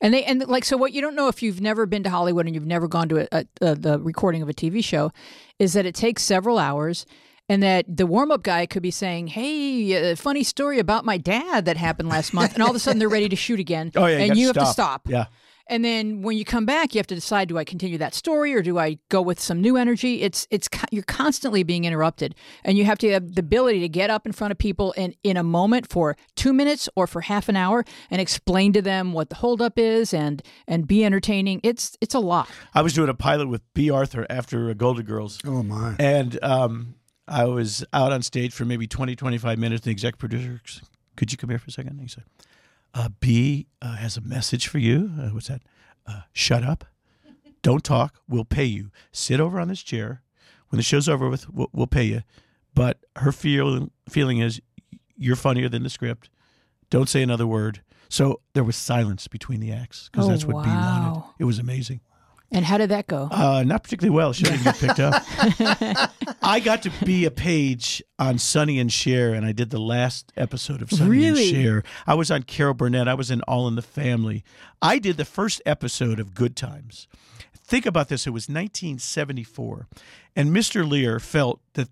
And they and like so what you don't know if you've never been to Hollywood and you've never gone to a, a, a, the recording of a TV show is that it takes several hours and that the warm-up guy could be saying, "Hey, a funny story about my dad that happened last month." And all of a sudden they're ready to shoot again. Oh, yeah. and got you have stop. to stop. Yeah. And then when you come back, you have to decide: do I continue that story or do I go with some new energy? It's it's you're constantly being interrupted, and you have to have the ability to get up in front of people and in a moment for two minutes or for half an hour and explain to them what the holdup is and and be entertaining. It's it's a lot. I was doing a pilot with Bea Arthur after uh, Golden Girls. Oh my. And um, I was out on stage for maybe 20, 25 minutes. The exec producer, could you come here for a second? And he said, uh, Bea uh, has a message for you. Uh, what's that? Uh, shut up. Don't talk. We'll pay you. Sit over on this chair. When the show's over with, we'll, we'll pay you. But her feel, feeling is you're funnier than the script. Don't say another word. So there was silence between the acts because Oh, that's what Bea wanted. It was amazing. And how did that go? Uh, not particularly well. She didn't get picked up. I got to be a page on Sonny and Cher, and I did the last episode of Sonny Really? and Cher. I was on Carol Burnett. I was in All in the Family. I did the first episode of Good Times. Think about this. It was 1974, and Mr. Lear felt that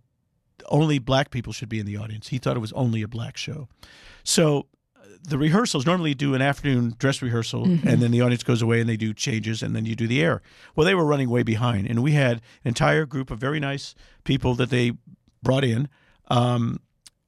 only black people should be in the audience. He thought it was only a black show. So the rehearsals normally do an afternoon dress rehearsal and then the audience goes away and they do changes and then you do the air. Well, they were running way behind and we had an entire group of very nice people that they brought in. Um,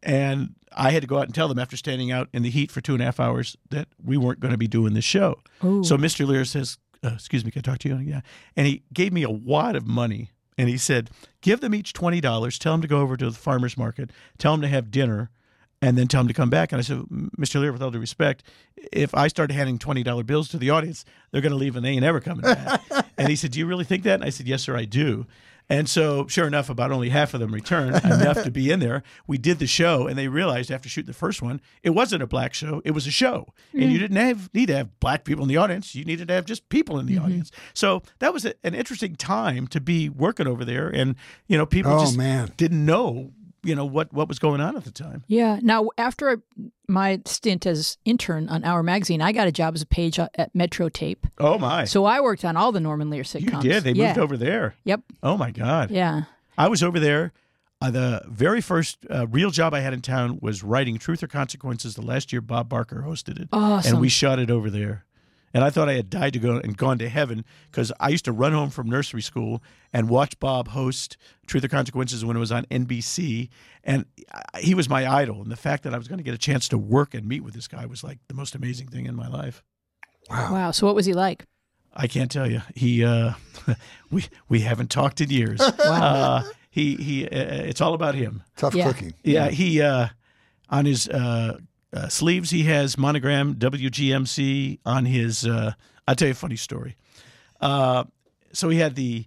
and I had to go out and tell them after standing out in the heat for two and a half hours that we weren't going to be doing this show. Ooh. So Mr. Lear says, uh, "Excuse me, can I talk to you?" Yeah, and he gave me a wad of money, and he said, "Give them each twenty dollars. Tell them to go over to the farmers market. Tell them to have dinner." And then tell them to come back. And I said, Mr. Lear, with all due respect, if I start handing twenty dollar bills to the audience, they're going to leave and they ain't ever coming back. and he said, Do you really think that? And I said, Yes, sir, I do. And so, sure enough, about only half of them returned, enough to be in there. We did the show, and they realized after shooting the first one, it wasn't a black show; it was a show, and you mm-hmm. didn't have need to have black people in the audience. You needed to have just people in the mm-hmm. audience. So that was a, an interesting time to be working over there, and you know, people Oh, just man. didn't know, you know, what what was going on at the time. Yeah. Now, after I, my stint as intern on Hour Magazine, I got a job as a page at Metro Tape. Oh my! So I worked on all the Norman Lear sitcoms. you did. They yeah. moved over there. Yep. Oh my God! Yeah. I was over there. Uh, the very first uh, real job I had in town was writing Truth or Consequences. The last year Bob Barker hosted it, Awesome. and we shot it over there. And I thought I had died to go and gone to heaven because I used to run home from nursery school and watch Bob host Truth or Consequences when it was on NBC, and he was my idol. And the fact that I was going to get a chance to work and meet with this guy was like the most amazing thing in my life. Wow. Wow. So what was he like? I can't tell you. He, uh, we we haven't talked in years. uh, he he. Uh, it's all about him. Tough Yeah. cookie. Yeah, he uh, on his uh, sleeves he has monogram WGMC. On his, uh, I'll tell you a funny story. Uh, so he had the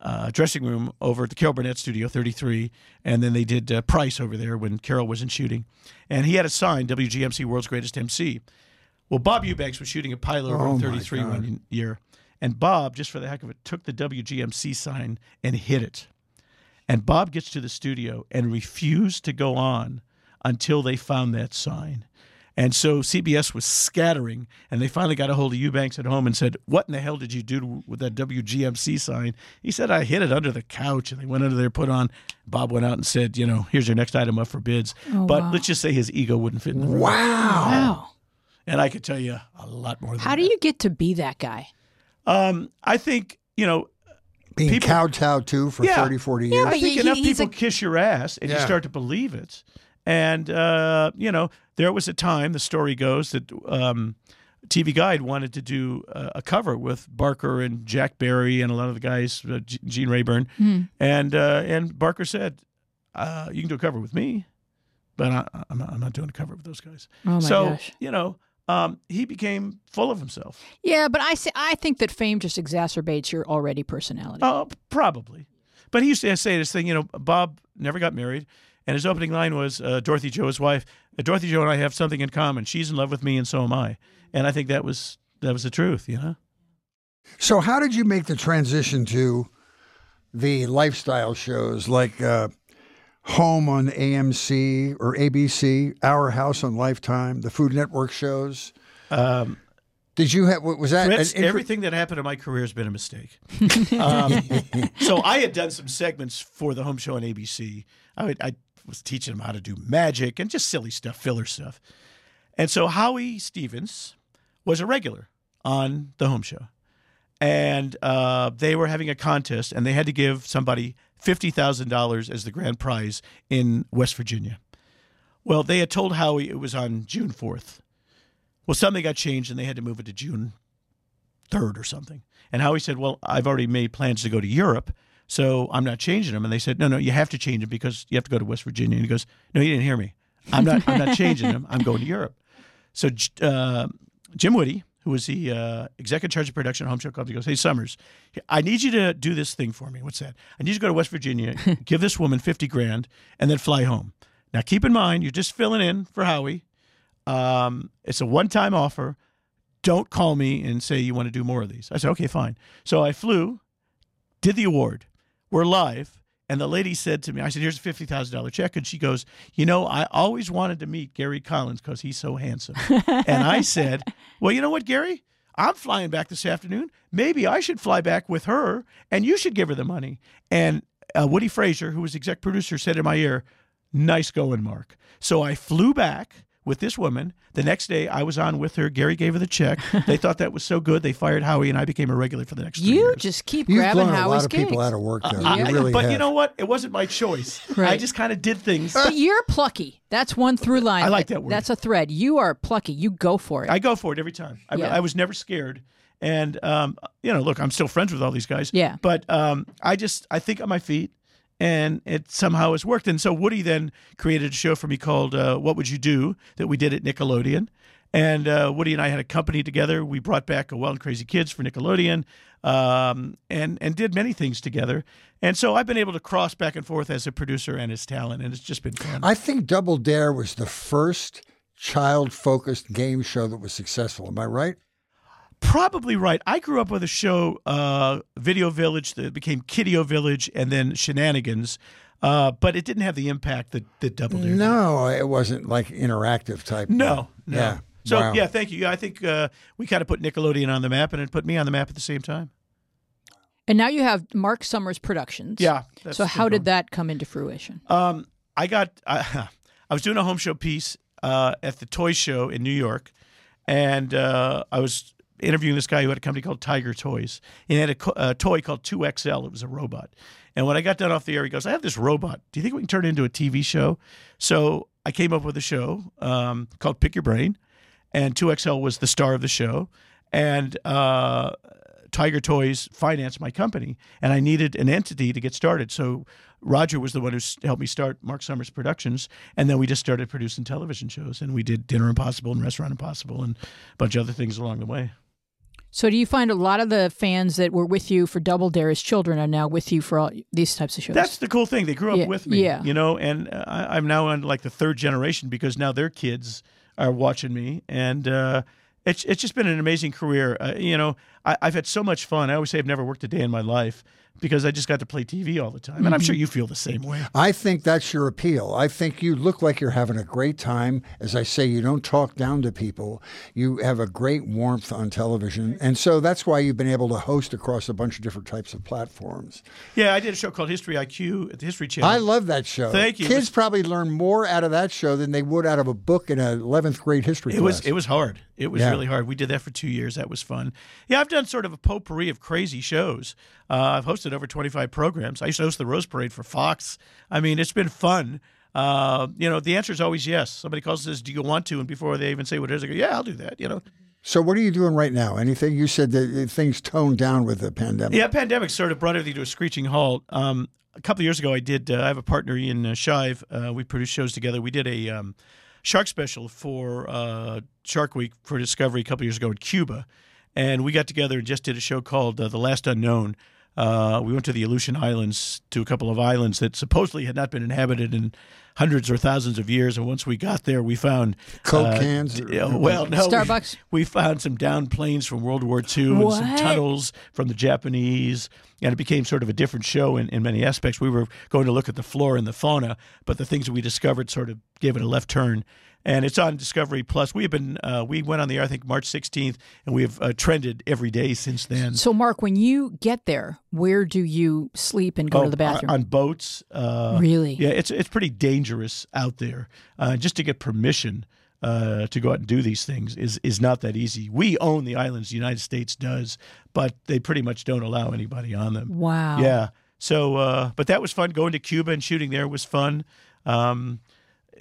uh, dressing room over at the Carol Burnett Studio 33, and then they did uh, Price over there when Carol wasn't shooting, and he had a sign WGMC World's Greatest MC. Well, Bob Eubanks was shooting a pilot over Oh, on 33 one year, and Bob, just for the heck of it, took the WGMC sign and hit it. And Bob gets to the studio and refused to go on until they found that sign. And so CBS was scattering, and they finally got a hold of Eubanks at home and said, What in the hell did you do with that WGMC sign? He said, I hid it under the couch. And they went under there, put on. Bob went out and said, You know, here's your next item up for bids. Oh, but wow. let's just say his ego wouldn't fit in the room. Wow. Wow. And I could tell you a lot more than How do that. you get to be that guy? Um, I think, you know, Being People- kowtowed to for Yeah. 30, 40 Yeah, years. I but think he- enough he's people a- kiss your ass and you start to believe it. And, uh, you know, there was a time, the story goes, that um, TV Guide wanted to do a, a cover with Barker and Jack Barry and a lot of the guys, uh, Gene Rayburn. Hmm. And, uh, and Barker said, uh, You can do a cover with me, but I, I'm, not, I'm not doing a cover with those guys. Oh my so, gosh. you know, um, he became full of himself. Yeah, but I say, I think that fame just exacerbates your already personality. Oh, probably. But he used to say this thing, you know, Bob never got married. And his opening line was uh, Dorothy Jo, his wife. "Uh, Dorothy Jo and I have something in common. She's in love with me, and so am I. And I think that was that was the truth, you know. So, how did you make the transition to the lifestyle shows like uh, Home on AMC or ABC, Our House on Lifetime, the Food Network shows? Um, Did you have? Was that Fritz, inter- everything that happened in my career has been a mistake. um, so I had done some segments for the home show on ABC. I, would, I was teaching them how to do magic and just silly stuff, filler stuff. And so Howie Stevens was a regular on the home show. And uh, they were having a contest, and they had to give somebody $50,000 as the grand prize in West Virginia. Well, they had told Howie it was on June 4th. Well, something got changed, and they had to move it to June 3rd or something. And Howie said, Well, I've already made plans to go to Europe, so I'm not changing them. And they said, No, no, you have to change them because you have to go to West Virginia. And he goes, No, you didn't hear me. I'm not, I'm not changing them. I'm going to Europe. So uh, Jim Woody, who was the uh, executive charge of production at Home Show Club, he goes, Hey, Summers, I need you to do this thing for me. What's that? I need you to go to West Virginia, give this woman 50 grand, and then fly home. Now, keep in mind, you're just filling in for Howie. Um, it's a one time offer. Don't call me and say you want to do more of these. I said, okay, fine. So I flew, did the award. We're live. And the lady said to me, I said, here's a $50,000 check. And she goes, You know, I always wanted to meet Gary Collins because he's so handsome. and I said, Well, you know what, Gary? I'm flying back this afternoon. Maybe I should fly back with her and you should give her the money. And uh, Woody Fraser, who was exec producer, said in my ear, Nice going, Mark. So I flew back with this woman. The next day, I was on with her. Gary gave her the check. They thought that was so good, they fired Howie, and I became a regular for the next three you years. just keep You've grabbing blown a Howie's lot of people gigs. out of work, though. I- you I- really but have. you know what? It wasn't my choice. I just kind of did things. But you're plucky. That's one through line. I like that word. That's a thread. You are plucky. You go for it. I go for it every time. I, Yeah. I was never scared. And um, you know, look, I'm still friends with all these guys. Yeah. But um, I just I think on my feet, and it somehow has worked. And so Woody then created a show for me called uh, "What Would You Do" that we did at Nickelodeon. And uh, Woody and I had a company together. We brought back a Wild and Crazy Kids for Nickelodeon, um, and and did many things together. And so I've been able to cross back and forth as a producer and as talent, and it's just been fun. I think Double Dare was the first child focused game show that was successful. Am I right? Probably right. I grew up with a show, uh, Video Village, that became Kideo Village, and then Shenanigans, uh, but it didn't have the impact that, that Double Dare. did. No, it wasn't like interactive type. no, no. Yeah. So Wow. yeah, thank you. Yeah, I think uh, we kind of put Nickelodeon on the map, and it put me on the map at the same time. And now you have Mark Summers Productions. Yeah. So how did that come into fruition? Um, I got. I, I was doing a home show piece uh, at the toy show in New York, and uh, I was interviewing this guy who had a company called Tiger Toys. He had a, a toy called 2XL. It was a robot. And when I got done off the air, he goes, "I have this robot. Do you think we can turn it into a TV show?" So I came up with a show um, called Pick Your Brain, and 2XL was the star of the show, and. Uh, Tiger Toys financed my company, and I needed an entity to get started. So Roger was the one who helped me start Mark Summers Productions, and then we just started producing television shows, and we did Dinner Impossible and Restaurant Impossible and a bunch of other things along the way. So do you find a lot of the fans that were with you for Double Dare as children are now with you for all these types of shows? That's the cool thing. They grew up Yeah, with me, yeah. you know, and uh, I, I'm now on like the third generation because now their kids are watching me, and uh, it's it's just been an amazing career. Uh, you know, I, I've had so much fun. I always say I've never worked a day in my life because I just got to play TV all the time, and I'm sure mm-hmm. you feel the same way. I think that's your appeal. I think you look like you're having a great time. As I say, you don't talk down to people. You have a great warmth on television. And so that's why you've been able to host across a bunch of different types of platforms. Yeah, I did a show called History IQ at the History Channel. I love that show. Thank you. Kids probably learn more out of that show than they would out of a book in an 11th grade history It class. was it was hard. It was Yeah. really hard. We did that for two years. That was fun. Yeah, I've done sort of a potpourri of crazy shows. Uh, I've hosted over twenty five programs. I used to host the Rose Parade for Fox. I mean, it's been fun. Uh, you know, the answer is always yes. Somebody calls and says, "Do you want to?" And before they even say what it is, I go, "Yeah, I'll do that." You know. so what are you doing right now? Anything? You said that things toned down with the pandemic. Yeah, pandemic sort of brought everything to a screeching halt. Um, a couple of years ago, I did. Uh, I have a partner, Ian uh, Shive. Uh, we produce shows together. We did a um, shark special for uh, Shark Week for Discovery a couple of years ago in Cuba, and we got together and just did a show called uh, The Last Unknown. Uh, we went to the Aleutian Islands to a couple of islands that supposedly had not been inhabited in hundreds or thousands of years. And once we got there, we found Coke uh, cans or- uh, well, no, we- Starbucks? we found some down planes from World War II and some tunnels from the Japanese, and it became sort of a different show in, in many aspects. We were going to look at the flora and the fauna, but the things that we discovered sort of gave it a left turn. And it's on Discovery Plus. We've been uh, we went on the air I think March 16th, and we have uh, trended every day since then. So Mark, when you get there, where do you sleep and go Oh, to the bathroom? on, on boats. Uh, Really? Yeah, it's it's pretty dangerous out there. Uh, just to get permission uh, to go out and do these things is is not that easy. We own the islands. The United States does, but they pretty much don't allow anybody on them. wow. Yeah. So, uh, but that was fun. Going to Cuba and shooting there was fun. Um,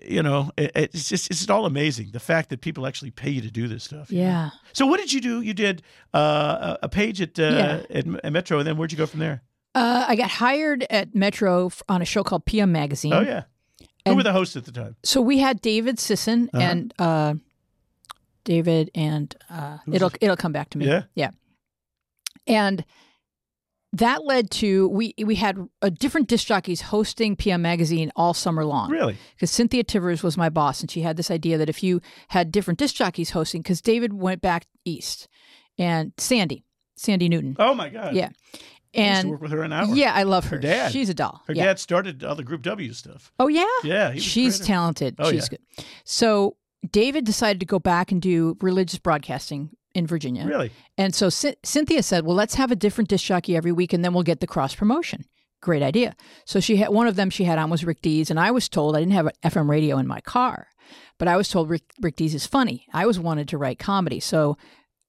you know, it, it's just it's all amazing. The fact that people actually pay you to do this stuff. you know? Yeah. So, what did you do? You did uh, a page at, uh, Yeah. at at Metro, and then where'd you go from there? Uh, I got hired at Metro on a show called PM Magazine. Oh yeah. Who And- were the hosts at the time? So we had David Sisson Uh-huh. and uh, David and uh, it'll this? it'll come back to me. Yeah? yeah. And that led to we we had a different disc jockeys hosting PM Magazine all summer long. Really? Because Cynthia Tivers was my boss, and she had this idea that if you had different disc jockeys hosting, because David went back east, and Sandy, Sandy Newton, Oh my God. Yeah. I used to and work with her an hour. yeah, I love her. Her dad. She's a doll. Her yeah. dad started all the Group W stuff. Oh yeah. Yeah. She's talented. Oh, She's yeah. good. So David decided to go back and do religious broadcasting in Virginia. Really? And so Cy- Cynthia said, "Well, let's have a different disc jockey every week, and then we'll get the cross promotion." Great idea. So she had one of them she had on was Rick Dees, and I was told I didn't have an FM radio in my car, but I was told Rick, Rick Dees is funny. I was wanted to write comedy, so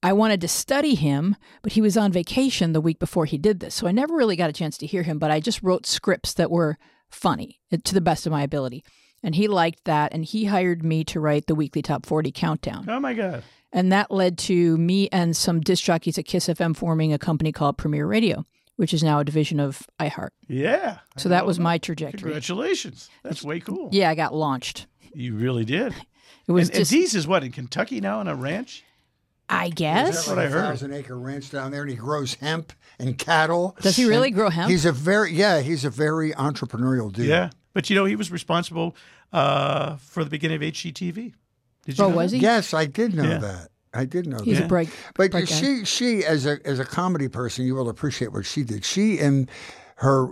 I wanted to study him, but he was on vacation the week before he did this, so I never really got a chance to hear him. But I just wrote scripts that were funny eh, to the best of my ability, and he liked that, and he hired me to write the weekly top forty countdown. Oh my God. And that led to me and some disc jockeys at Kiss FM forming a company called Premier Radio, which is now a division of iHeart. Yeah. I So that know was my trajectory. Congratulations. That's way cool. Yeah, I got launched. You really did. It was and, and just, is what in Kentucky now on a ranch. I guess. That's what I heard. Thousand acre ranch down there, and he grows hemp and cattle. Does he really And grow hemp? He's a very yeah. He's a very entrepreneurial dude. Yeah, but you know he was responsible uh, for the beginning of HGTV. Did you Oh, know was that? he? Yes, I did know Yeah. that. I did know He's that. a bright, But bright guy. she, she as a as a comedy person, you will appreciate what she did. She and her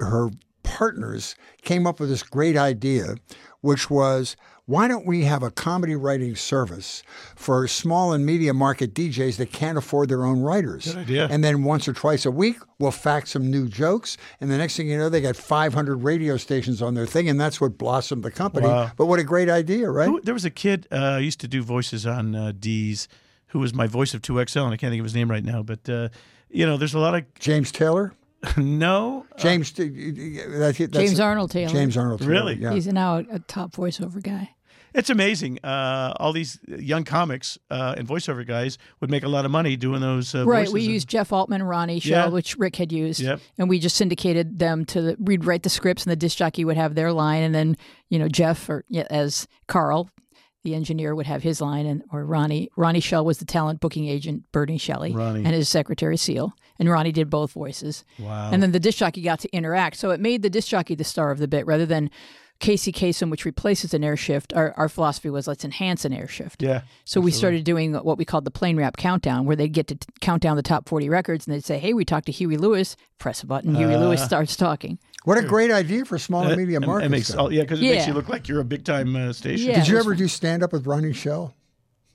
her partners came up with this great idea which was why don't we have a comedy writing service for small and medium market DJs that can't afford their own writers? Good idea. And then once or twice a week, we'll fax some new jokes. And the next thing you know, they got 500 radio stations on their thing. And that's what blossomed the company. Wow. But what a great idea, right? Who, there was a kid uh, I used to do voices on uh, D's, who was my voice of 2XL, and I can't think of his name right now. But uh, you know, there's a lot of James Taylor? no. James, uh, that's, that's James Arnold Taylor. James Arnold Taylor, Really? Yeah. He's now a, a top voiceover guy. It's amazing. Uh, all these young comics uh, and voiceover guys would make a lot of money doing those. Uh, Right. We and- used Jeff Altman and Ronnie Schell, Yeah. which Rick had used. Yep. And we just syndicated them to the, we'd write the scripts and the disc jockey would have their line. And then, you know, Jeff or yeah, as Carl, the engineer, would have his line. And or Ronnie, Ronnie Schell was the talent booking agent, Bernie Shelley, Ronnie. and his secretary, Seal. And Ronnie did both voices. Wow. And then the disc jockey got to interact. So it made the disc jockey the star of the bit rather than Casey Kasem, which replaces an airshift. Our, our philosophy was let's enhance an airshift. yeah. So we started doing what we called the plane wrap countdown, where they'd get to t- count down the top 40 records and they'd say, Hey, we talked to Huey Lewis. Press a button. Huey Lewis starts talking. What a great idea for small and medium markets. It makes, though. oh, yeah, because it makes you look like you're a big time uh, station. Yeah. Did you it was ever do stand up with Ronnie Schell?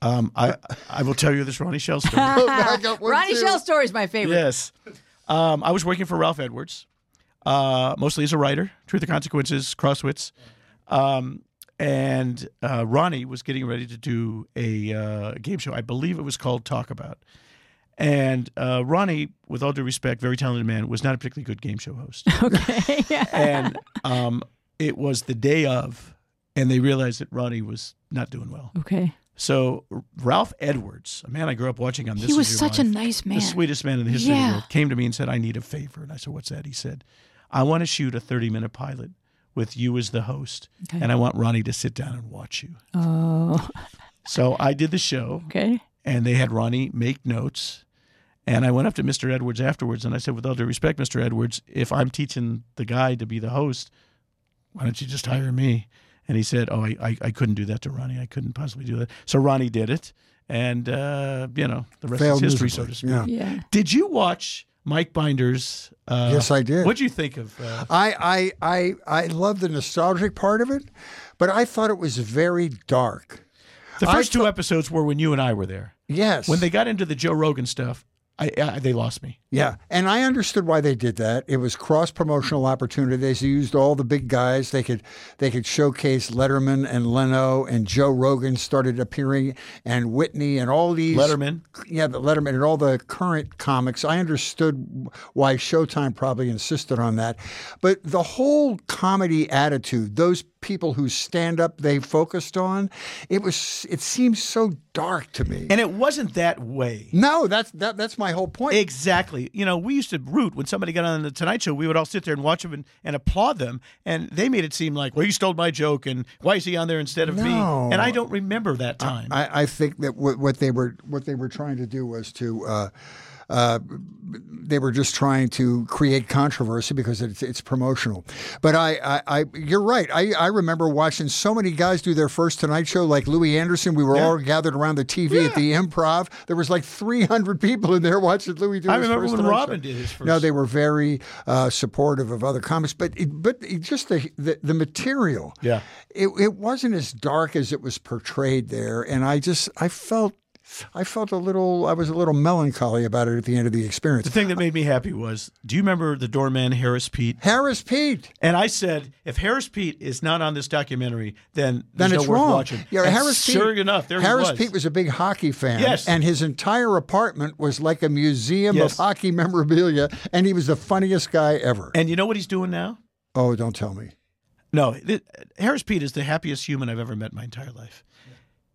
Um, I I will tell you this Ronnie Schell story. I got one Ronnie too. Schell story is my favorite. yes. Um, I was working for Ralph Edwards, uh, mostly as a writer, Truth or Consequences, Crosswits. Um, and uh, Ronnie was getting ready to do a uh, game show. I believe it was called Talk About. And uh, Ronnie, with all due respect, very talented man, was not a particularly good game show host. Okay. and um, it was the day of, and they realized that Ronnie was not doing well. okay. So Ralph Edwards, a man I grew up watching on This He was such a nice man. the sweetest man in the history of the world, came to me and said, "I need a favor." And I said, "What's that?" He said, "I want to shoot a thirty-minute pilot with you as the host, Okay. and I want Ronnie to sit down and watch you." Oh, So I did the show, okay. and they had Ronnie make notes. And I went up to Mr. Edwards afterwards, and I said, with all due respect, Mr. Edwards, if I'm teaching the guy to be the host, why don't you just hire me? And he said, oh, I, I, I couldn't do that to Ronnie. I couldn't possibly do that. So Ronnie did it, and uh, you know the rest Failed is history, so to speak. yeah. Yeah. Did you watch Mike Binder's? Uh, Yes, I did. What'd you think of? Uh, I, I, I, I love the nostalgic part of it, but I thought it was very dark. the first two episodes were when you and I were there. Yes. When they got into the Joe Rogan stuff, I, I they lost me. Yeah, and I understood why they did that. It was cross promotional opportunities. They used all the big guys. They could they could showcase Letterman and Leno and Joe Rogan started appearing and Whitney and all these Letterman. Yeah, the Letterman and all the current comics. I understood why Showtime probably insisted on that, but the whole comedy attitude, those people whose stand up they focused on, it was it seems so dark to me. And it wasn't that way. no, that's that, that's my whole point. Exactly. You know, we used to root when somebody got on the Tonight Show. We would all sit there and watch them and, and applaud them. And they made it seem like, well, you stole my joke, and why is he on there instead of me? And I don't remember that time. I, I think that what, what they were what they were trying to do was to. Uh, uh, they were just trying to create controversy because it's, it's promotional. But I, I, I, you're right. I, I remember watching so many guys do their first Tonight Show, like Louie Anderson. We were all gathered around the TV at the Improv. There was like 300 people in there watching Louie do I his remember first when Robin Show. did his first. No, they were very uh, supportive of other comics, but it, but it just the, the the material. Yeah. it it wasn't as dark as it was portrayed there, and I just I felt I felt a little I was a little melancholy about it at the end of the experience. the thing that made me happy was, do you remember the doorman Harris Pete? Harris Pete. And I said, if Harris Pete is not on this documentary, then Then it's no wrong. watching. Yeah, And Harris Pete. Sure enough, there Harris he was. Pete was a big hockey fan. Yes. and his entire apartment was like a museum Yes. of hockey memorabilia, and he was the funniest guy ever. and you know what he's doing now? oh, don't tell me. No, Harris Pete is the happiest human I've ever met in my entire life.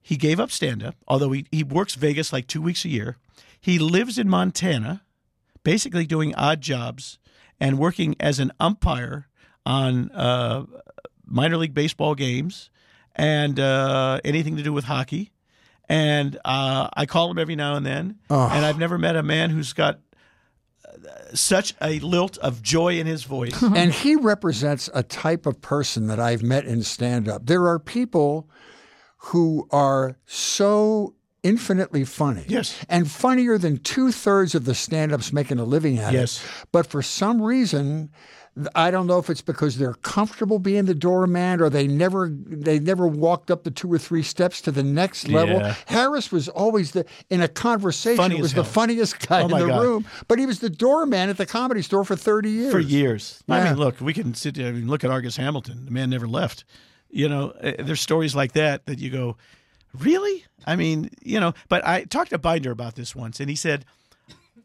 He gave up stand up, although he, he works Vegas like two weeks a year. He lives in Montana, basically doing odd jobs and working as an umpire on uh, minor league baseball games and uh, anything to do with hockey. And uh, I call him every now and then. Oh. And I've never met a man who's got uh, such a lilt of joy in his voice. and he represents a type of person that I've met in stand up. There are people who are so infinitely funny. Yes. And funnier than two thirds of the stand ups making a living at Yes. it. But for some reason, I don't know if it's because they're comfortable being the doorman or they never they never walked up the two or three steps to the next level. Yeah. Harris was always the in a conversation Funny was the funniest guy Oh, in the God. room, but he was the doorman at the comedy store for 30 years. for years. I mean, look, we can sit there and look at Argus Hamilton. The man never left. You know, uh, there's stories like that that you go, really? I mean, you know. But I talked to Binder about this once, and he said,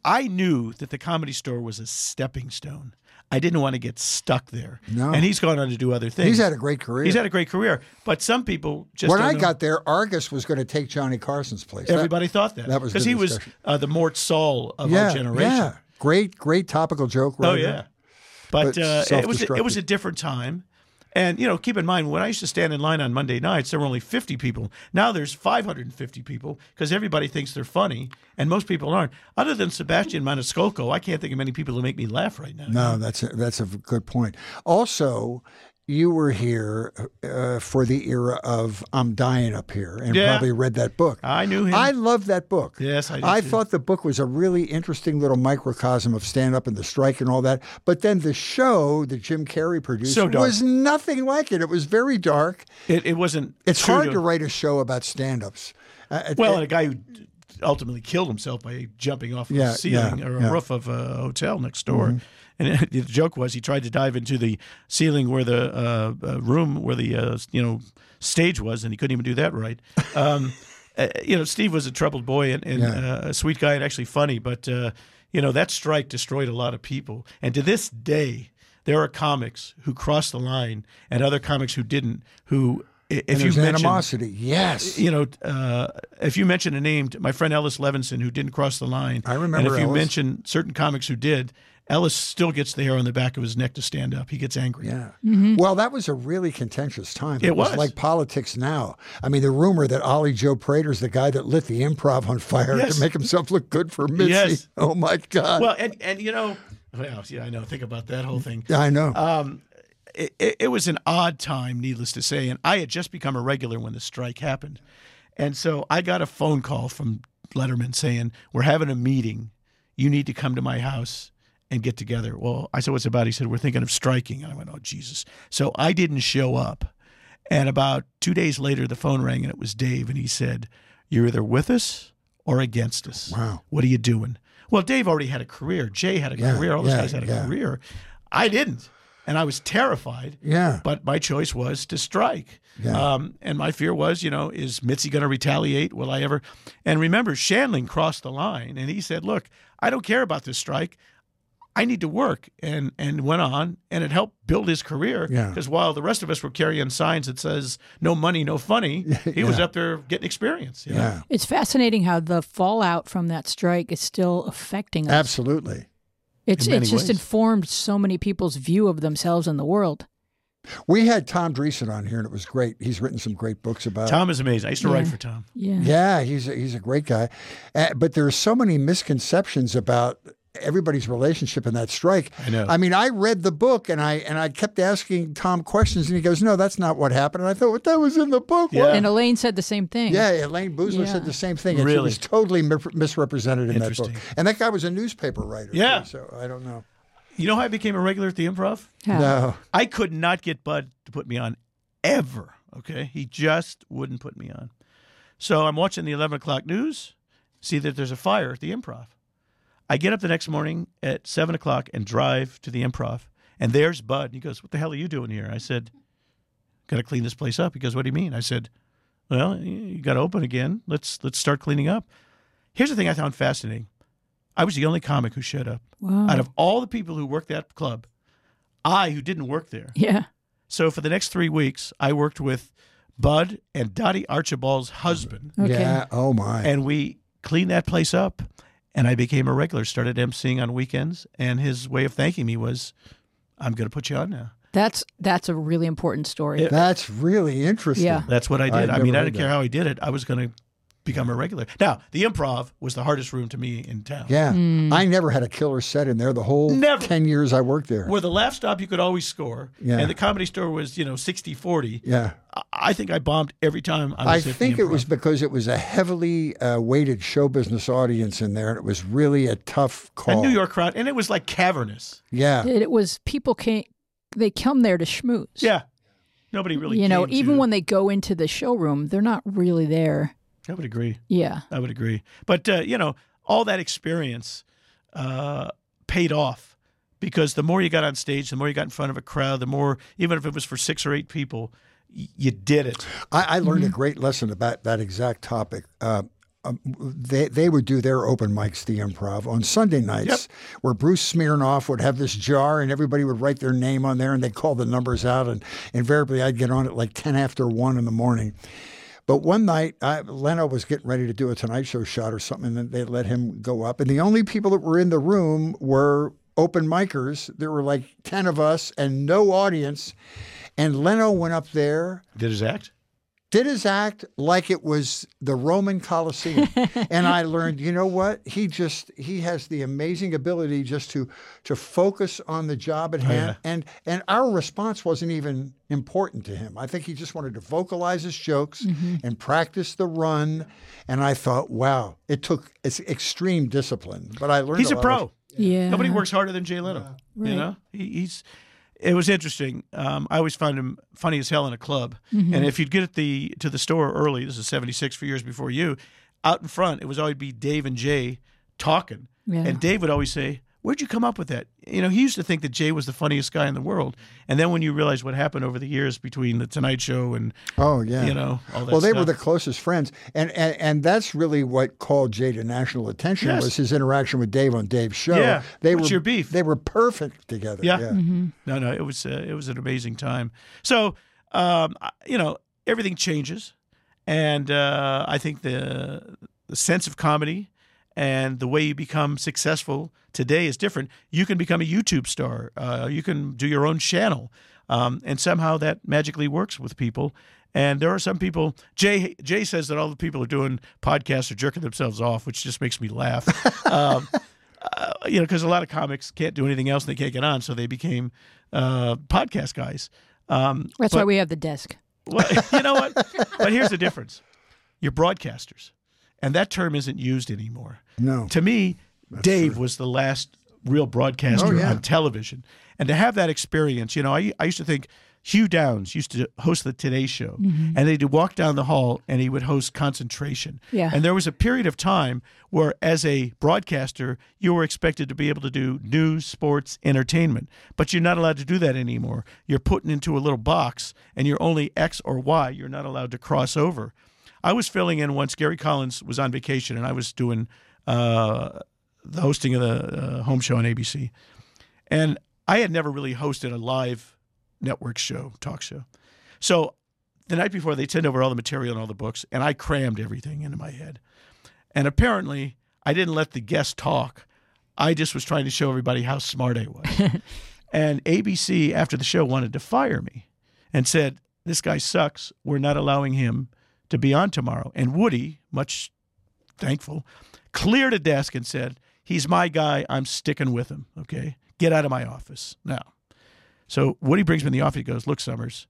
I knew that the comedy store was a stepping stone. I didn't want to get stuck there. No. And he's gone on to do other things. He's had a great career. He's had a great career, but some people just when I know. got there, Argus was going to take Johnny Carson's place. That- Everybody thought that that was because he was uh, the Mort Sahl of yeah, our generation. yeah, great, great topical joke. Oh writer. yeah, but, But uh, it was it was a different time, and you know, keep in mind when I used to stand in line on Monday nights, there were only fifty people. Now there's five hundred and fifty people because everybody thinks they're funny, and most people aren't. Other than Sebastian Maniscalco, I can't think of many people who make me laugh right now. No, that's a, that's a good point. Also, you were here uh, for the era of "I'm Dying Up Here" and Yeah. probably read that book. I knew him. I loved that book. Yes, I did I too. thought the book was a really interesting little microcosm of stand up and the strike and all that. But then the show that Jim Carrey produced So was nothing like it. It was very dark. it, it wasn't. It's hard to write a show about stand ups. Uh, Well, and a guy who ultimately killed himself by jumping off Yeah, a ceiling yeah, or a yeah. Mm-hmm. roof of a hotel next door. And the joke was he tried to dive into the ceiling where the uh, uh, room where the uh, you know stage was, and he couldn't even do that right. Um, uh, you know, Steve was a troubled boy and, and uh, a sweet guy and actually funny, but uh, you know that strike destroyed a lot of people. And to this day, there are comics who crossed the line and other comics who didn't. Who, if and you there's mention animosity. Yes. you know, uh, if you mention a name, my friend Ellis Levinson, who didn't cross the line, I remember And if you Ellis. mention certain comics who did, Ellis still gets the hair on the back of his neck to stand up. He gets angry. Yeah. Mm-hmm. Well, that was a really contentious time. It was. like politics now. I mean, the rumor that Ollie Joe Prater's the guy that lit the improv on fire Yes. to make himself look good for Mitzi. Yes. Oh my God. Well, and and you know, well, yeah, I know. Think about that whole thing. I know. Um, it, it, was an odd time, needless to say, and I had just become a regular when the strike happened, and so I got a phone call from Letterman saying, "We're having a meeting. You need to come to my house." And get together. Well, I said, "What's it about?" He said, "We're thinking of striking." And I went, "Oh Jesus!" So I didn't show up. And about two days later, the phone rang, and it was Dave, and he said, "You're either with us or against us. Wow. What are you doing?" Well, Dave already had a career. Jay had a Yeah, career. All those yeah, guys had a yeah. career. I didn't, and I was terrified. yeah. But my choice was to strike. Yeah. Um, and my fear was, you know, is Mitzi going to retaliate? Will I ever? And remember, Shandling crossed the line and he said, Look, I don't care about this strike. I need to work. And, and went on and it helped build his career. Yeah. Because while the rest of us were carrying signs that says, no money, no funny, he was up there getting experience. you know? yeah. It's fascinating how the fallout from that strike is still affecting us. Absolutely. It's it's just ways. informed so many people's view of themselves and the world. We had Tom Dreesen on here, and it was great. He's written some great books about. Tom is amazing. I used to write for Tom. Yeah. Yeah, he's a, he's a great guy, uh, but there are so many misconceptions about everybody's relationship in that strike. I know. I mean, I read the book and I and I kept asking Tom questions, and he goes, "No, that's not what happened." And I thought, "Well, that was in the book." Yeah. What? And Elayne said the same thing. Yeah, Elayne Boosler Yeah. said the same thing. and She was totally mi- misrepresented in that book. Interesting. And that guy was a newspaper writer. too, Yeah. so I don't know. You know how I became a regular at the improv? How? No. I could not get Bud to put me on ever. Okay. He just wouldn't put me on. So I'm watching the 11 o'clock news, see that there's a fire at the improv. I get up the next morning at 7 o'clock and drive to the improv. And there's Bud. And he goes, What the hell are you doing here? I said, Got to clean this place up. He goes, What do you mean? I said, Well, you got to open again. Let's let's start cleaning up. Here's the thing I found fascinating. I was the only comic who showed up. Wow. Out of all the people who worked that club, I, who didn't work there, yeah. so for the next three weeks, I worked with Bud and Dottie Archibald's husband, Okay. Yeah. Oh my. and we cleaned that place up. And I became a regular, started emceeing on weekends. And his way of thanking me was, I'm going to put you on now. That's that's a really important story. It- That's really interesting. Yeah. That's what I I've did. I mean, I heard didn't care that. how he did it. I was going to become a regular. Now, the improv was the hardest room to me in town. Yeah. I never had a killer set in there the whole Never. 10 years I worked there. Where the laugh stop you could always score, Yeah. and the comedy store was you know 60-40. Yeah. I- I think I bombed every time I I was. at the think it was because it was a heavily uh, weighted show business audience in there, and it was really a tough call. a. New York crowd, and it was like cavernous. Yeah. It, it was people came, they come there to schmooze. Yeah, nobody really. you know, even to- when they go into the showroom, they're not really there. I would agree. Yeah. I would agree. But uh, you know, all that experience uh, paid off because the more you got on stage, the more you got in front of a crowd, the more, even if it was for six or eight people, y- you did it. I, I learned Mm-hmm. a great lesson about that exact topic. Uh, um, they they would do their open mics, the improv, on Sunday nights, where Bruce Smirnoff would have this jar, and everybody would write their name on there, and they'd call the numbers out, and invariably I'd get on at like ten after one in the morning. But one night, I, Leno was getting ready to do a Tonight Show shot or something, and they let him go up. And the only people that were in the room were open micers. There were like 10 of us and no audience. And Leno went up there Did his act? Did his act like it was the Roman Colosseum. and I learned, you know what? He just he has the amazing ability just to to focus on the job at oh, hand. And and our response wasn't even important to him. I think he just wanted to vocalize his jokes mm-hmm. and practice the run. And I thought, wow, it took it's extreme discipline. But I learned He's a lot pro. of- Yeah. Nobody works harder than Jay Leno. Right. You know, he, he's. It was interesting. Um, I always found him funny as hell in a club. Mm-hmm. And if you'd get at the to the store early, this is '76, for years before you, out in front, it was always be Dave and Jay talking, Yeah. and Dave would always say, "Where'd you come up with that?" You know, he used to think that Jay was the funniest guy in the world, and then when you realize what happened over the years between the Tonight Show and Oh yeah. you know all that well, they stuff. were the closest friends, and, and and that's really what called Jay to national attention Yes. was his interaction with Dave on Dave's show. Yeah. they What's were your beef? They were perfect together. Yeah. yeah. No, no, it was uh, it was an amazing time. So, um, you know, everything changes, and uh, I think the the sense of comedy and the way you become successful today is different. You can become a YouTube star. Uh, you can do your own channel, um, and somehow that magically works with people. And there are some people. Jay Jay says that all the people who are doing podcasts are jerking themselves off, which just makes me laugh. um, uh, you know, because a lot of comics can't do anything else and they can't get on, so they became uh, podcast guys. Um, That's but- why we have the desk. well, you know what? But here's the difference: you're broadcasters, and that term isn't used anymore. No, To me, Dave was the last real broadcaster Oh, yeah. on television, and to have that experience, you know, I, I used to think Hugh Downs used to host the Today Show, mm-hmm. and they'd walk down the hall and he would host Concentration. Yeah. And there was a period of time where, as a broadcaster, you were expected to be able to do news, sports, entertainment, but you're not allowed to do that anymore. You're put into a little box, and you're only X or Y. You're not allowed to cross over. I was filling in once. Gary Collins was on vacation, and I was doing uh, the hosting of the uh, home show on ABC. And I had never really hosted a live network show, talk show. So the night before, they sent over all the material and all the books, and I crammed everything into my head. And apparently, I didn't let the guests talk. I just was trying to show everybody how smart I was. and ABC, after the show, wanted to fire me and said, This guy sucks. We're not allowing him to be on tomorrow. And Woody, much thankful, cleared a desk and said, He's my guy. I'm sticking with him. Okay. Get out of my office now. So Woody brings me in the office. He goes, Look, Summers,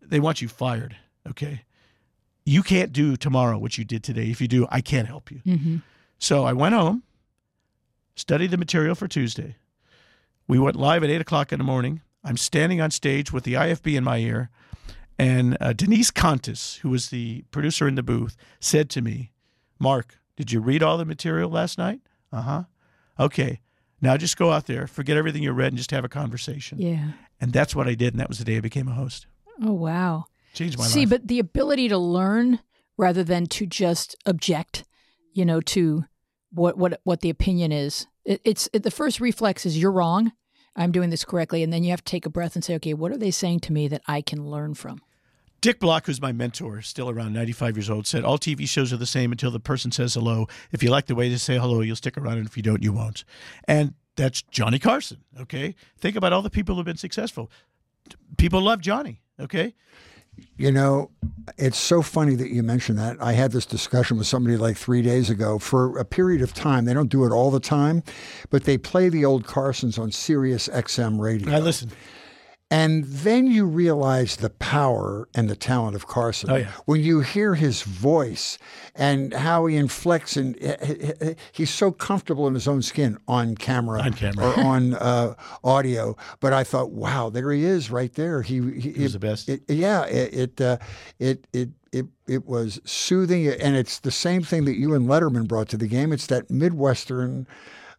they want you fired. Okay. You can't do tomorrow what you did today. If you do, I can't help you. Mm-hmm. So I went home, studied the material for Tuesday. We went live at eight o'clock in the morning. I'm standing on stage with the IFB in my ear, and uh, Denise Contis, who was the producer in the booth, said to me, "Mark, did you read all the material last night? Uh huh. Okay, now just go out there, forget everything you read, and just have a conversation." Yeah. And that's what I did, and that was the day I became a host. Oh wow. Changed my life. See, life. but the ability to learn rather than to just object, you know, to what what what the opinion is. It, it's it, the first reflex is you're wrong. I'm doing this correctly, and then you have to take a breath and say, okay, what are they saying to me that I can learn from? Dick Block, who's my mentor, still around 95 years old, said all TV shows are the same until the person says hello. If you like the way they say hello, you'll stick around, and if you don't, you won't. And that's Johnny Carson. Okay, think about all the people who've been successful. People love Johnny. Okay, You know, it's so funny that you mentioned that. I had this discussion with somebody like three days ago. For a period of time, they don't do it all the time, but they play the old Carsons on Sirius XM radio. I listen. And then you realize the power and the talent of Carson. Oh, yeah. When you hear his voice and how he inflects, and eh, eh, eh, he's so comfortable in his own skin on camera, On camera. or on uh, audio. But I thought, wow, there he is, right there. He, he, He was the best. It, yeah, it it, uh, it it it it was soothing, and it's the same thing that you and Letterman brought to the game. It's that midwestern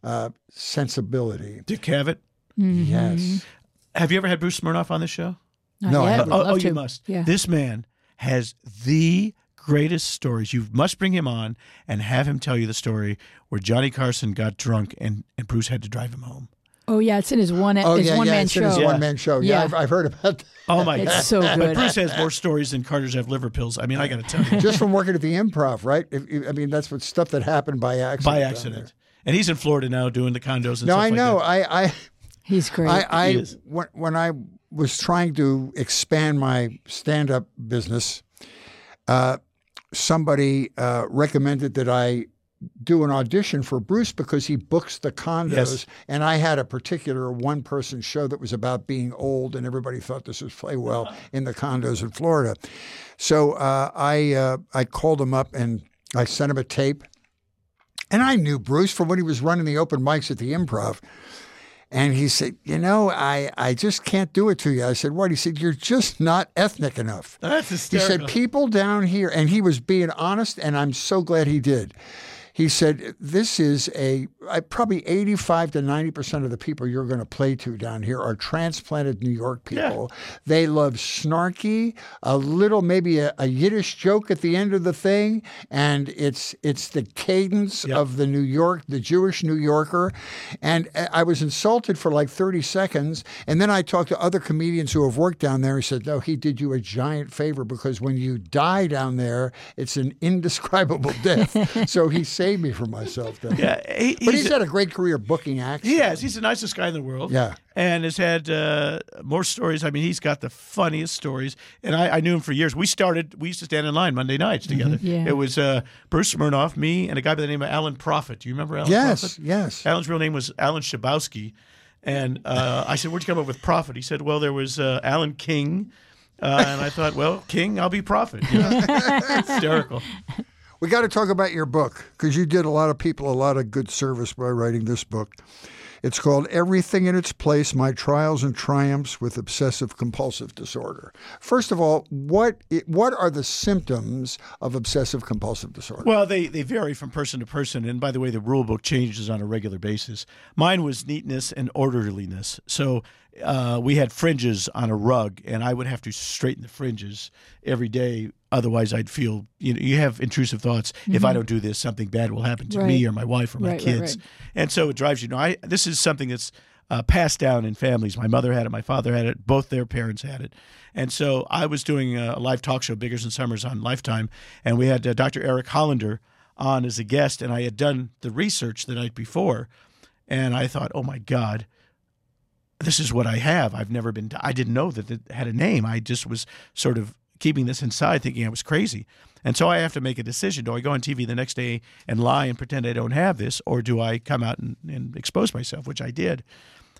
uh, sensibility. Dick Cavett. Mm-hmm. Yes. Have you ever had Bruce Smirnoff on this show? Not No, I yet. haven't. Oh, oh, you must. Yeah. This man has the greatest stories. You must bring him on and have him tell you the story where Johnny Carson got drunk and, and Bruce had to drive him home. oh yeah, it's in his one. Oh his yeah, one yeah, man it's in his show. Yeah. one man show. Yeah, Yeah. I've, I've heard about that. Oh my God. It's so good. But. Bruce has more stories than Carter's have liver pills. I mean, I got to tell you, just from working at the improv, right? If, if- I mean, that's what stuff that happened by accident. by accident. And he's in Florida now doing the condos and there. No, stuff I like know. that. I, I, He's great. I, I He is. when, when I was trying to expand my stand-up business, uh, somebody uh, recommended that I do an audition for Bruce because he books the condos, Yes. and I had a particular one-person show that was about being old, and everybody thought this would play well in the condos in Florida. So uh, I uh, I called him up and I sent him a tape, and I knew Bruce from when he was running the open mics at the Improv. And he said, You know, I, I just can't do it to you. I said, What? He said, You're just not ethnic enough. That's a. He said, People down here, and he was being honest, and I'm so glad he did. He said, This is a I, probably 85 to 90% of the people you're going to play to down here are transplanted New York people. They love snarky, a little, maybe a, a Yiddish joke at the end of the thing, and it's it's the cadence Yep. of the New York, the Jewish New Yorker. And uh, I was insulted for like 30 seconds. And then I talked to other comedians who have worked down there. He said, No, he did you a giant favor because when you die down there, it's an indescribable death. so he saved me from myself. Then. yeah, he, But he's he's had a great career booking acts. He has. He's the nicest guy in the world. Yeah. And has had uh, more stories. I mean, he's got the funniest stories. And I, I knew him for years. We started, we used to stand in line Monday nights together. Yeah. It was uh, Bruce Smirnoff, me, and a guy by the name of Alan Prophet. Do you remember Alan Yes, Prophet? yes. Alan's real name was Alan Shabowski. And uh, I said, Where'd you come up with Prophet? He said, Well, there was uh, Alan King. Uh, and I thought, Well, King, I'll be Prophet. You know? Hysterical. We got to talk about your book because you did a lot of people a lot of good service by writing this book. It's called Everything in Its Place My Trials and Triumphs with Obsessive Compulsive Disorder. First of all, what, what are the symptoms of obsessive compulsive disorder? Well, they, they vary from person to person. And by the way, the rule book changes on a regular basis. Mine was neatness and orderliness. So uh, we had fringes on a rug, and I would have to straighten the fringes every day. Otherwise, I'd feel you know you have intrusive thoughts. If I don't do this, something bad will happen to me or my wife or my Right, right, kids, right. and so it drives you. Know, I this is something that's uh, passed down in families. My mother had it, my father had it, both their parents had it. And so I was doing a live talk show, Biggers and Summers, on Lifetime, and we had uh, Dr. Eric Hollander on as a guest, and I had done the research the night before, and I thought, oh my God, this is what I have. I've never been, I didn't know that it had a name. I just was sort of keeping this inside, thinking I was crazy. And so I have to make a decision. Do I go on TV the next day and lie and pretend I don't have this, or do I come out and, and expose myself, which I did?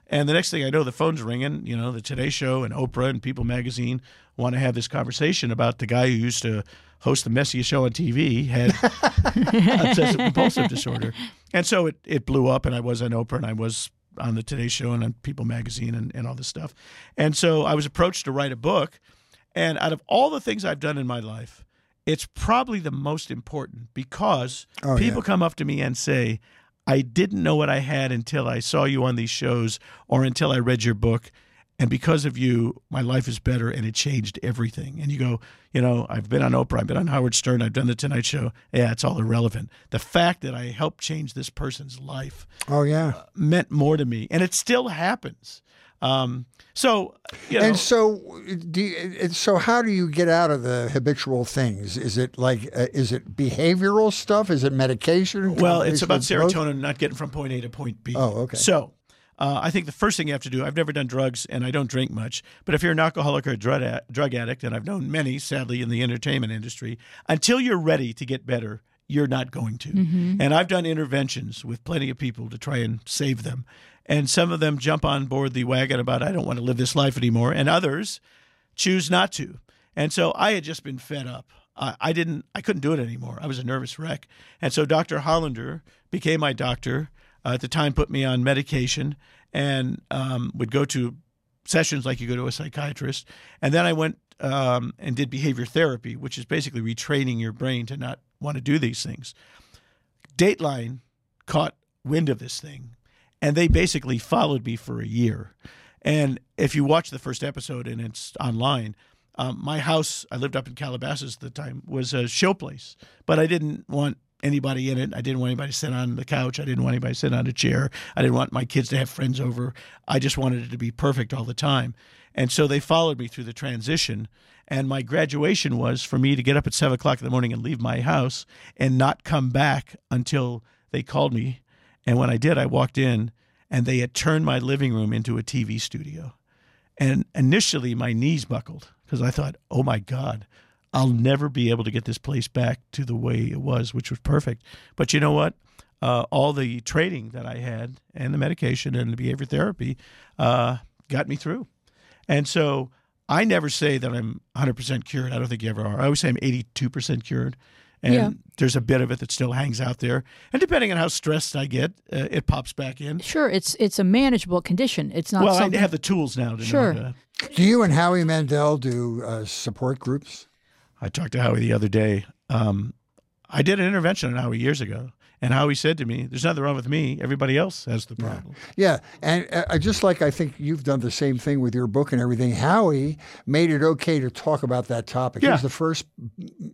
And the next thing I know, the phone's ringing. You know, the Today Show and Oprah and People Magazine want to have this conversation about the guy who used to host the messiest show on TV had obsessive compulsive disorder. And so it, it blew up, and I was on Oprah, and I was on the Today Show and on People Magazine and, and all this stuff. And so I was approached to write a book. And out of all the things I've done in my life, it's probably the most important because Oh, people yeah. come up to me and say, I didn't know what I had until I saw you on these shows or until I read your book. And because of you, my life is better and it changed everything. And you go, you know, I've been on Oprah, I've been on Howard Stern, I've done the Tonight Show. Yeah, it's all irrelevant. The fact that I helped change this person's life Oh, yeah. Uh, meant more to me. And it still happens. Um, so, you know, And so, do you, so how do you get out of the habitual things? Is it like, uh, is it behavioral stuff? Is it medication? Well, it's about serotonin not getting from point A to point B. Oh, okay. So, Uh, I think the first thing you have to do, I've never done drugs and I don't drink much, but if you're an alcoholic or a drug, a- drug addict, and I've known many, sadly, in the entertainment industry, until you're ready to get better, you're not going to. And I've done interventions with plenty of people to try and save them. And some of them jump on board the wagon about, I don't want to live this life anymore. And others choose not to. And so I had just been fed up. I, I didn't, I couldn't do it anymore. I was a nervous wreck. And so Dr. Hollander became my doctor. Uh, at the time, put me on medication and um, would go to sessions like you go to a psychiatrist. And then I went um, and did behavior therapy, which is basically retraining your brain to not want to do these things. Dateline caught wind of this thing, and they basically followed me for a year. And if you watch the first episode and it's online, um, my house, I lived up in Calabasas at the time, was a showplace, but I didn't want anybody in it. I didn't want anybody to sit on the couch. I didn't want anybody to sit on a chair. I didn't want my kids to have friends over. I just wanted it to be perfect all the time. And so they followed me through the transition. And my graduation was for me to get up at seven o'clock in the morning and leave my house and not come back until they called me. And when I did, I walked in and they had turned my living room into a TV studio. And initially, my knees buckled because I thought, oh my God, I'll never be able to get this place back to the way it was, which was perfect. But you know what? Uh, all the training that I had and the medication and the behavior therapy uh, got me through. And so I never say that I'm 100% cured. I don't think you ever are. I always say I'm 82% cured. And Yeah. there's a bit of it that still hangs out there. And depending on how stressed I get, uh, it pops back in. Sure, it's it's a manageable condition. It's not Well, I something. have the tools now to Sure. know. To, Do you and Howie Mandel do uh, support groups? I talked to Howie the other day. Um, I did an intervention on Howie years ago, and Howie said to me, "There's nothing wrong with me. Everybody else has the problem." Yeah, and uh, just like I think you've done the same thing with your book and everything, Howie made it okay to talk about that topic. Yeah. He's the first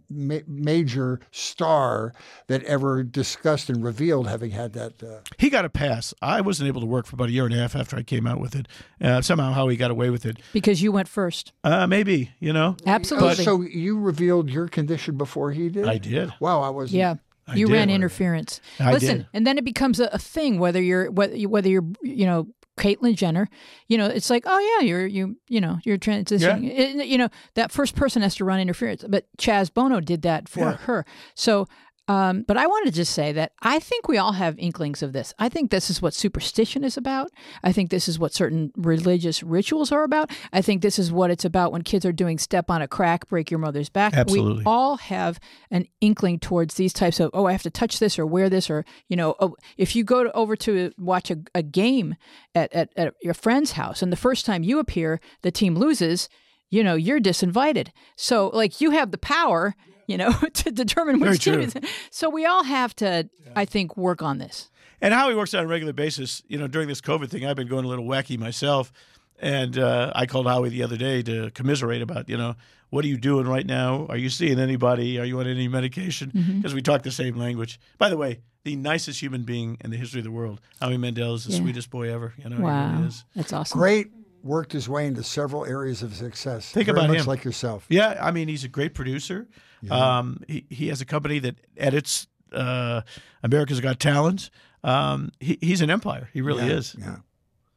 ma- major star that ever discussed and revealed having had that. Uh, He got a pass. I wasn't able to work for about a year and a half after I came out with it. Uh, somehow Howie got away with it. because you went first. Uh, maybe you know. Absolutely. so you revealed your condition before he did. I did. Wow, I was. yeah. I You did. ran interference. I Listen, did. and then it becomes a, a thing whether you're whether you- whether you're you know Caitlyn Jenner, you know it's like oh yeah you're you you know you're transitioning. It- you know that first person has to run interference, but Chaz Bono did that for Yeah. her. So, um, but I wanted to just say that I think we all have inklings of this. I think this is what superstition is about. I think this is what certain religious rituals are about. I think this is what it's about when kids are doing step on a crack, break your mother's back. Absolutely. We all have an inkling towards these types of oh I have to touch this or wear this or you know oh, if you go to, over to watch a, a game at, at, at your friend's house and the first time you appear the team loses you know you're disinvited so like you have the power you know to determine which Very team true. is so we all have to I think work on this And Howie works on a regular basis. You know, during this COVID thing, I've been going a little wacky myself. And uh, I called Howie the other day to commiserate about, you know, what are you doing right now? Are you seeing anybody? Are you on any medication? Mm-hmm. Because we talk the same language. By the way, the nicest human being in the history of the world, Howie Mandel, is the Yeah. sweetest boy ever. You know, he wow really is. that's awesome Great. Worked his way into several areas of success. Think Very about much him. like yourself. Yeah, I mean, he's a great producer. Um, he, he has a company that edits uh, America's Got Talent. Um, he, he's an empire. He really Yeah, is. Yeah.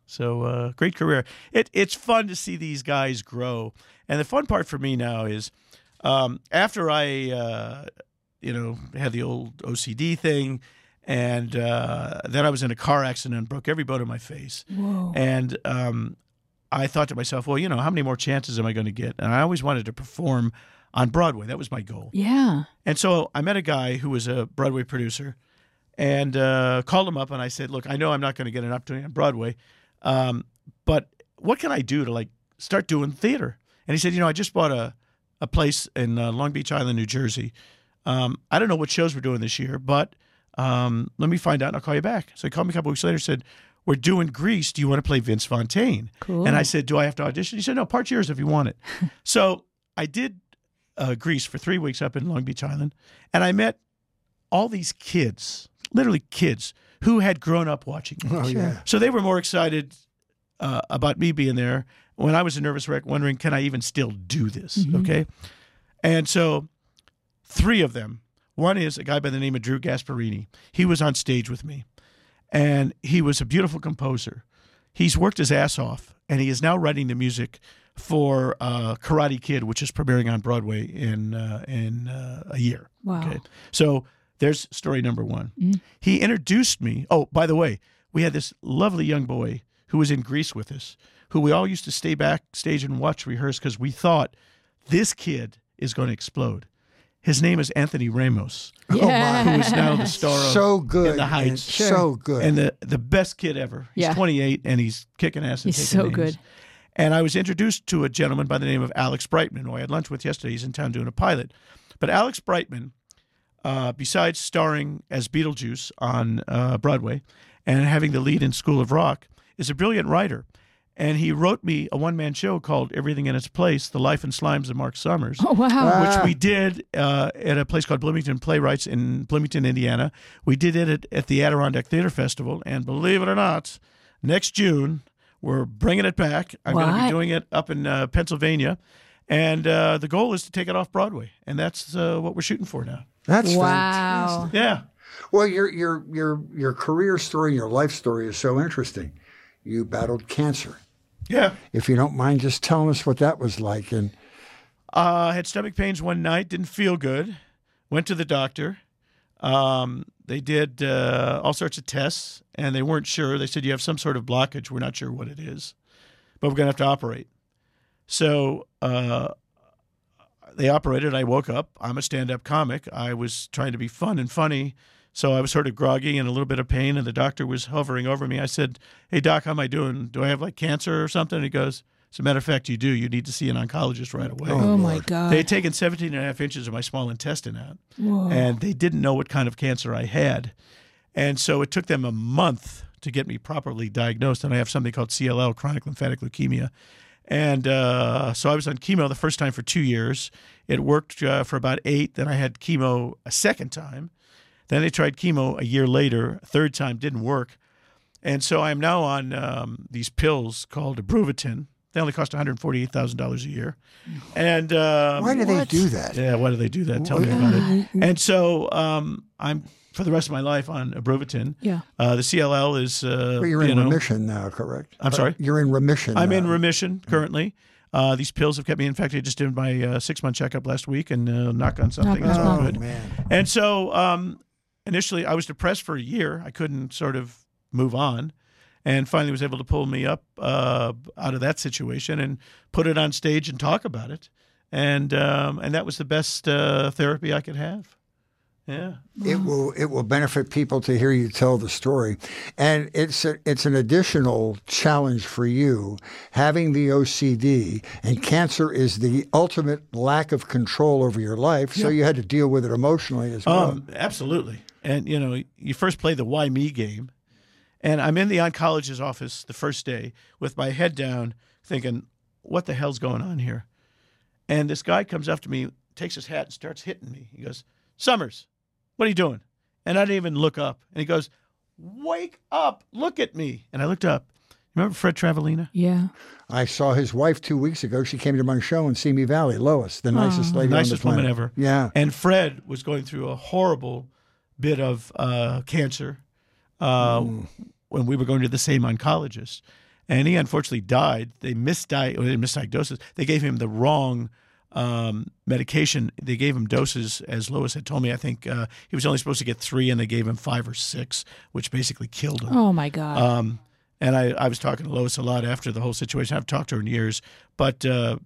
So uh, great career. It, it's fun to see these guys grow. And the fun part for me now is um, after I, uh, you know, had the old OCD thing, and uh, then I was in a car accident and broke every bone in my face. whoa And um, I thought to myself, well, you know, how many more chances am I going to get? And I always wanted to perform on Broadway. That was my goal. yeah And so I met a guy who was a Broadway producer and uh, called him up and I said, look, I know I'm not going to get an opportunity on Broadway, um, but what can I do to like start doing theater? And he said, you know, I just bought a, a place in uh, Long Beach Island, New Jersey. Um, I don't know what shows we're doing this year, but um, let me find out and I'll call you back. So he called me a couple weeks later and said, we're doing Grease. Do you want to play Vince Fontaine? cool And I said, Do I have to audition? He said, No, part's yours if you want it. so I did uh, Grease for three weeks up in Long Beach Island, and I met all these kids, literally kids, who had grown up watching. me. Oh, yeah. So they were more excited uh, about me being there when I was a nervous wreck, wondering, Can I even still do this? Mhm. Okay. And so three of them, one is a guy by the name of Drew Gasparini. He was on stage with me, and he was a beautiful composer. he's worked his ass off, and he is now writing the music for uh, Karate Kid, which is premiering on Broadway in uh, in uh, a year. Wow. Okay, so there's story number one. Mhm. He introduced me. Oh, by the way, we had this lovely young boy who was in Grease with us, who we all used to stay backstage and watch rehearse because we thought this kid is going to explode. His name is Anthony Ramos, Yeah. who is now the star of so good. in the Heights. and So good. and the the best kid ever. He's Yeah. 28 and he's kicking ass. And He's taking so names. good. And I was introduced to a gentleman by the name of Alex Brightman, who I had lunch with yesterday. He's in town doing a pilot. But Alex Brightman, uh, besides starring as Beetlejuice on uh, Broadway and having the lead in School of Rock, is a brilliant writer. And he wrote me a one man show called Everything in Its Place The Life and Slimes of Mark Summers Oh wow. Ah. which we did uh, at a place called Bloomington Playwrights in Bloomington, Indiana. We did it at, at the Adirondack Theater Festival, and believe it or not, next June we're bringing it back. I'm going to be doing it up in uh, Pennsylvania, and uh, the goal is to take it off Broadway, and that's uh, what we're shooting for now. That's wow. Yeah. Well, your your your your career story, your life story is so interesting. You battled cancer. Yeah. If you don't mind just telling us what that was like and Uh, had stomach pains one night, didn't feel good. Went to the doctor. Um, they did uh, all sorts of tests, and they weren't sure. They said you have some sort of blockage. We're not sure what it is, but we're going to have to operate. So uh, they operated. I woke up. I'm a stand-up comic. I was trying to be fun and funny, so I was sort of groggy and a little bit of pain. And the doctor was hovering over me. I said, "Hey doc, how am I doing? Do I have like cancer or something?" He goes, "As a matter of fact, you do. You need to see an oncologist right away." Oh my god. They had taken 17 and a half inches of my small intestine out, Whoa. and they didn't know what kind of cancer I had. And so it took them a month to get me properly diagnosed. And I have something called CLL, chronic lymphatic leukemia. And uh, so I was on chemo the first time for two years. It worked uh, for about eight. Then I had chemo a second time. Then they tried chemo a year later. Third time didn't work. And so I'm now on um, these pills called Bruvitin. They only cost $148,000 a year. And um, why do they What? do that? yeah, why do they do that? Tell me about it. And so um, I'm for the rest of my life on Abrovitin. yeah. Uh, the CLL is, uh, But you're you in know, remission now, correct? I'm sorry? You're in remission. I'm in remission currently. Uh, these pills have kept me. In fact, I just did my uh, six month checkup last week, and uh, knock on something, Knock it's all Oh good. man. And so um, initially, I was depressed for a year. I couldn't sort of move on, and finally was able to pull me up uh, out of that situation and put it on stage and talk about it. And um, and that was the best uh, therapy I could have. Yeah. It will it will benefit people to hear you tell the story, and it's a, it's an additional challenge for you having the OCD and cancer is the ultimate lack of control over your life. So you had to deal with it emotionally as well. Um, absolutely. And you know, you first play the why me game, and I'm in the oncologist's office the first day with my head down, thinking, "What the hell's going on here?" And this guy comes up to me, takes his hat, and starts hitting me. He goes, "Summers, what are you doing?" And I didn't even look up. And he goes, "Wake up! Look at me!" And I looked up. Remember Fred Travalena? Yeah. I saw his wife two weeks ago. She came to my show in Simi Valley, Lois, the nicest lady, nicest on the woman planet. ever. Yeah, And Fred was going through a horrible bit of uh, cancer uh, when we were going to the same oncologist. And he unfortunately died. They misdi- or they misdiagnosed. They gave him the wrong um, medication. They gave him doses, as Lois had told me. I think uh, he was only supposed to get three, and they gave him five or six, which basically killed him. Oh my god. Um, and I, I was talking to Lois a lot after the whole situation. I've talked to her in years, but uh,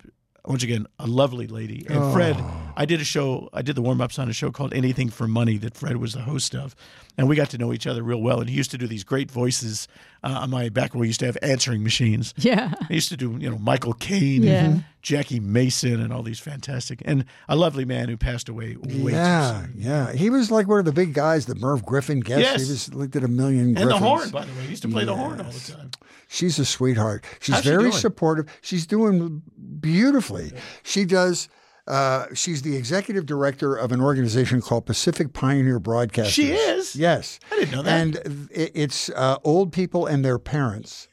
once again, a lovely lady. And Fred, I did a show, I did the warm ups on a show called Anything for Money that Fred was the host of. And we got to know each other real well. And he used to do these great voices uh, on my back where we used to have answering machines. yeah. I used to do, you know, Michael Caine, Yeah. and Jackie Mason, and all these fantastic, and a lovely man who passed away way too yeah, soon. yeah. He was like one of the big guys that Merv Griffin gets. Yes. He was looked at a million. And the Griffins. horn, by the way. He used to play the horn all the time. She's a sweetheart. She's How's she very doing? supportive. She's doing beautifully. She does. Uh, she's the executive director of an organization called Pacific Pioneer Broadcasters. She is? Yes. I didn't know that. And it's uh, old people and their parents.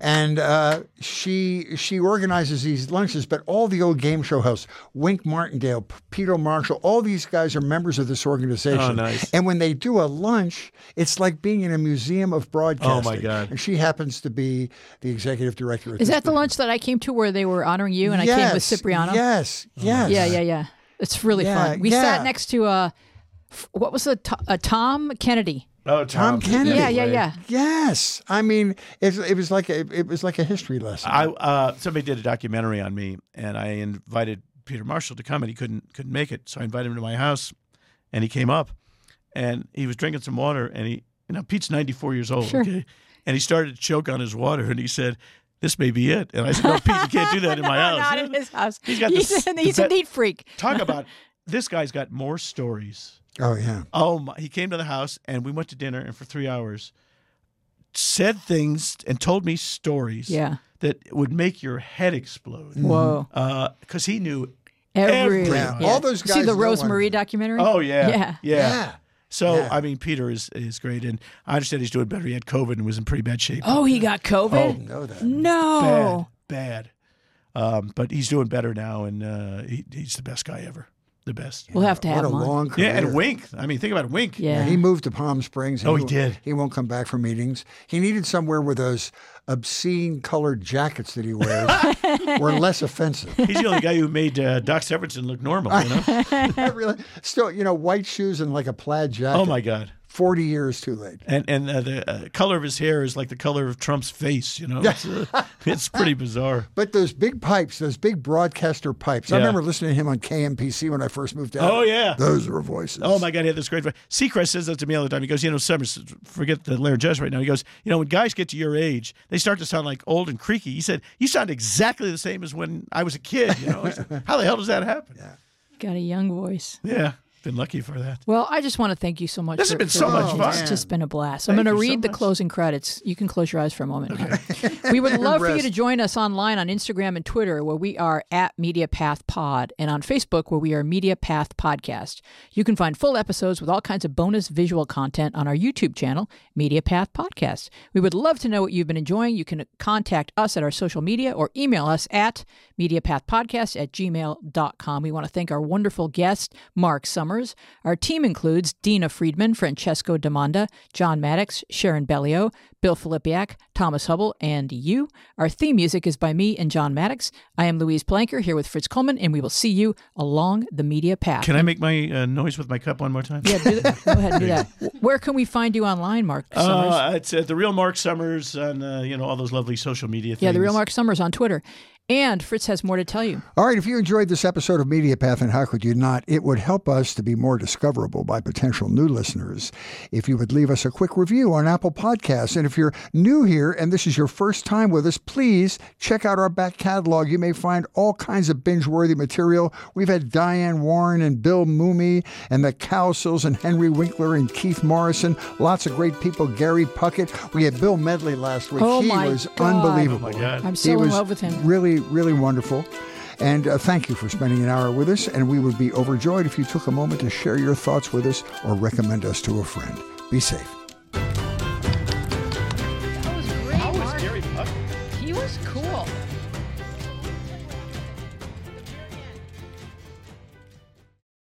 And uh, she she organizes these lunches. But all the old game show hosts, Wink Martindale, Peter Marshall, all these guys are members of this organization. Oh, nice. And when they do a lunch, it's like being in a museum of broadcasting. Oh, my God. And she happens to be the executive director. At Is this that the lunch that I came to where they were honoring you and I came with Cipriano? Yes, yes. Yeah, yeah, yeah. It's really Yeah, fun. We yeah. sat next to uh, what was the to- uh, Tom Kennedy? Oh, Tom Kennedy. Yeah, yeah, yeah. Yes, I mean it, it was like a, it was like a history lesson. I uh, somebody did a documentary on me, and I invited Peter Marshall to come, and he couldn't couldn't make it. So I invited him to my house, and he came up, and he was drinking some water, and he you know Pete's ninety four years old, Sure. okay, and he started to choke on his water, and he said. This may be it, and I said, "No, Pete, you can't do that in my house." Not in his house. He's got he's, the- an- he's the a neat freak. Talk about this guy's got more stories. Oh yeah. Oh my! He came to the house, and we went to dinner, and for three hours, said things and told me stories Yeah. that would make your head explode. Whoa. Because he knew Every, Every- Yeah, all those guys. See the know Rose one documentary? Oh yeah, Yeah. yeah. Yeah. So Yeah. I mean, Peter is is great, and I understand he's doing better. He had COVID and was in pretty bad shape. Oh, he got COVID? know that. No. bad, bad. Um, but he's doing better now, and uh, he, he's the best guy ever. The best. We'll have to What have a him on. long career. Yeah, and Wink. I mean, think about it, Wink. Yeah. Yeah, he moved to Palm Springs. Oh, he won't- did. He won't come back for meetings. He needed somewhere where those obscene colored jackets that he wears were less offensive. He's the only guy who made uh, Doc Severinsen look normal. You know? really, still, you know, white shoes and like a plaid jacket. oh my God. Forty years too late. And and uh, the uh, color of his hair is like the color of Trump's face. You know, it's, uh, it's pretty bizarre. But those big pipes, those big broadcaster pipes. I remember listening to him on KMPC when I first moved out. Oh yeah. Those were voices. Oh my God, he had this great. Voice. Seacrest says that to me all the time. He goes, you know, Summers, forget the Larry Judge right now. He goes, you know, when guys get to your age, they start to sound like old and creaky. He said, you sound exactly the same as when I was a kid. You know, I said, how the hell does that happen? Yeah. Got a young voice. Been lucky for that. Well, I just want to thank you so much. This has been for so much fun. It's just been a blast. Thank I'm going to you so read the much. closing credits. You can close your eyes for a moment. we would love for you to join us online on Instagram and Twitter, where we are at MediaPath Pod, and on Facebook, where we are MediaPath Podcast. You can find full episodes with all kinds of bonus visual content on our YouTube channel, MediaPath Podcast. We would love to know what you've been enjoying. You can contact us at our social media or email us at MediaPathPodcast at gmail.com. We want to thank our wonderful guest, Mark Summers. Our team includes Dina Friedman, Francesco Demanda, John Maddox, Sharon Bellio, Bill Filipiak, Thomas Hubble, and you. Our theme music is by me and John Maddox. I am Louise Palanker here with Fritz Coleman, and we will see you along the media path. Can I make my uh, noise with my cup one more time? yeah, do that. go ahead and do that. Where can we find you online, Mark Summers? Uh, it's uh, the real Mark Summers on uh, you know all those lovely social media things. yeah, the real Mark Summers on Twitter. And Fritz has more to tell you. All right, if you enjoyed this episode of Media Path, and how could you not, it would help us to be more discoverable by potential new listeners if you would leave us a quick review on Apple Podcasts. And if you're new here and this is your first time with us, please check out our back catalog. You may find all kinds of binge worthy material. We've had Diane Warren and Bill Mooney and the Cowsills and Henry Winkler and Keith Morrison. Lots of great people. Gary Puckett. We had Bill Medley last week. Oh, he my was God. unbelievable. Oh, my God. I'm He so in was love with him. Really, really wonderful. And uh, thank you for spending an hour with us. And we would be overjoyed if you took a moment to share your thoughts with us or recommend us to a friend. Be safe.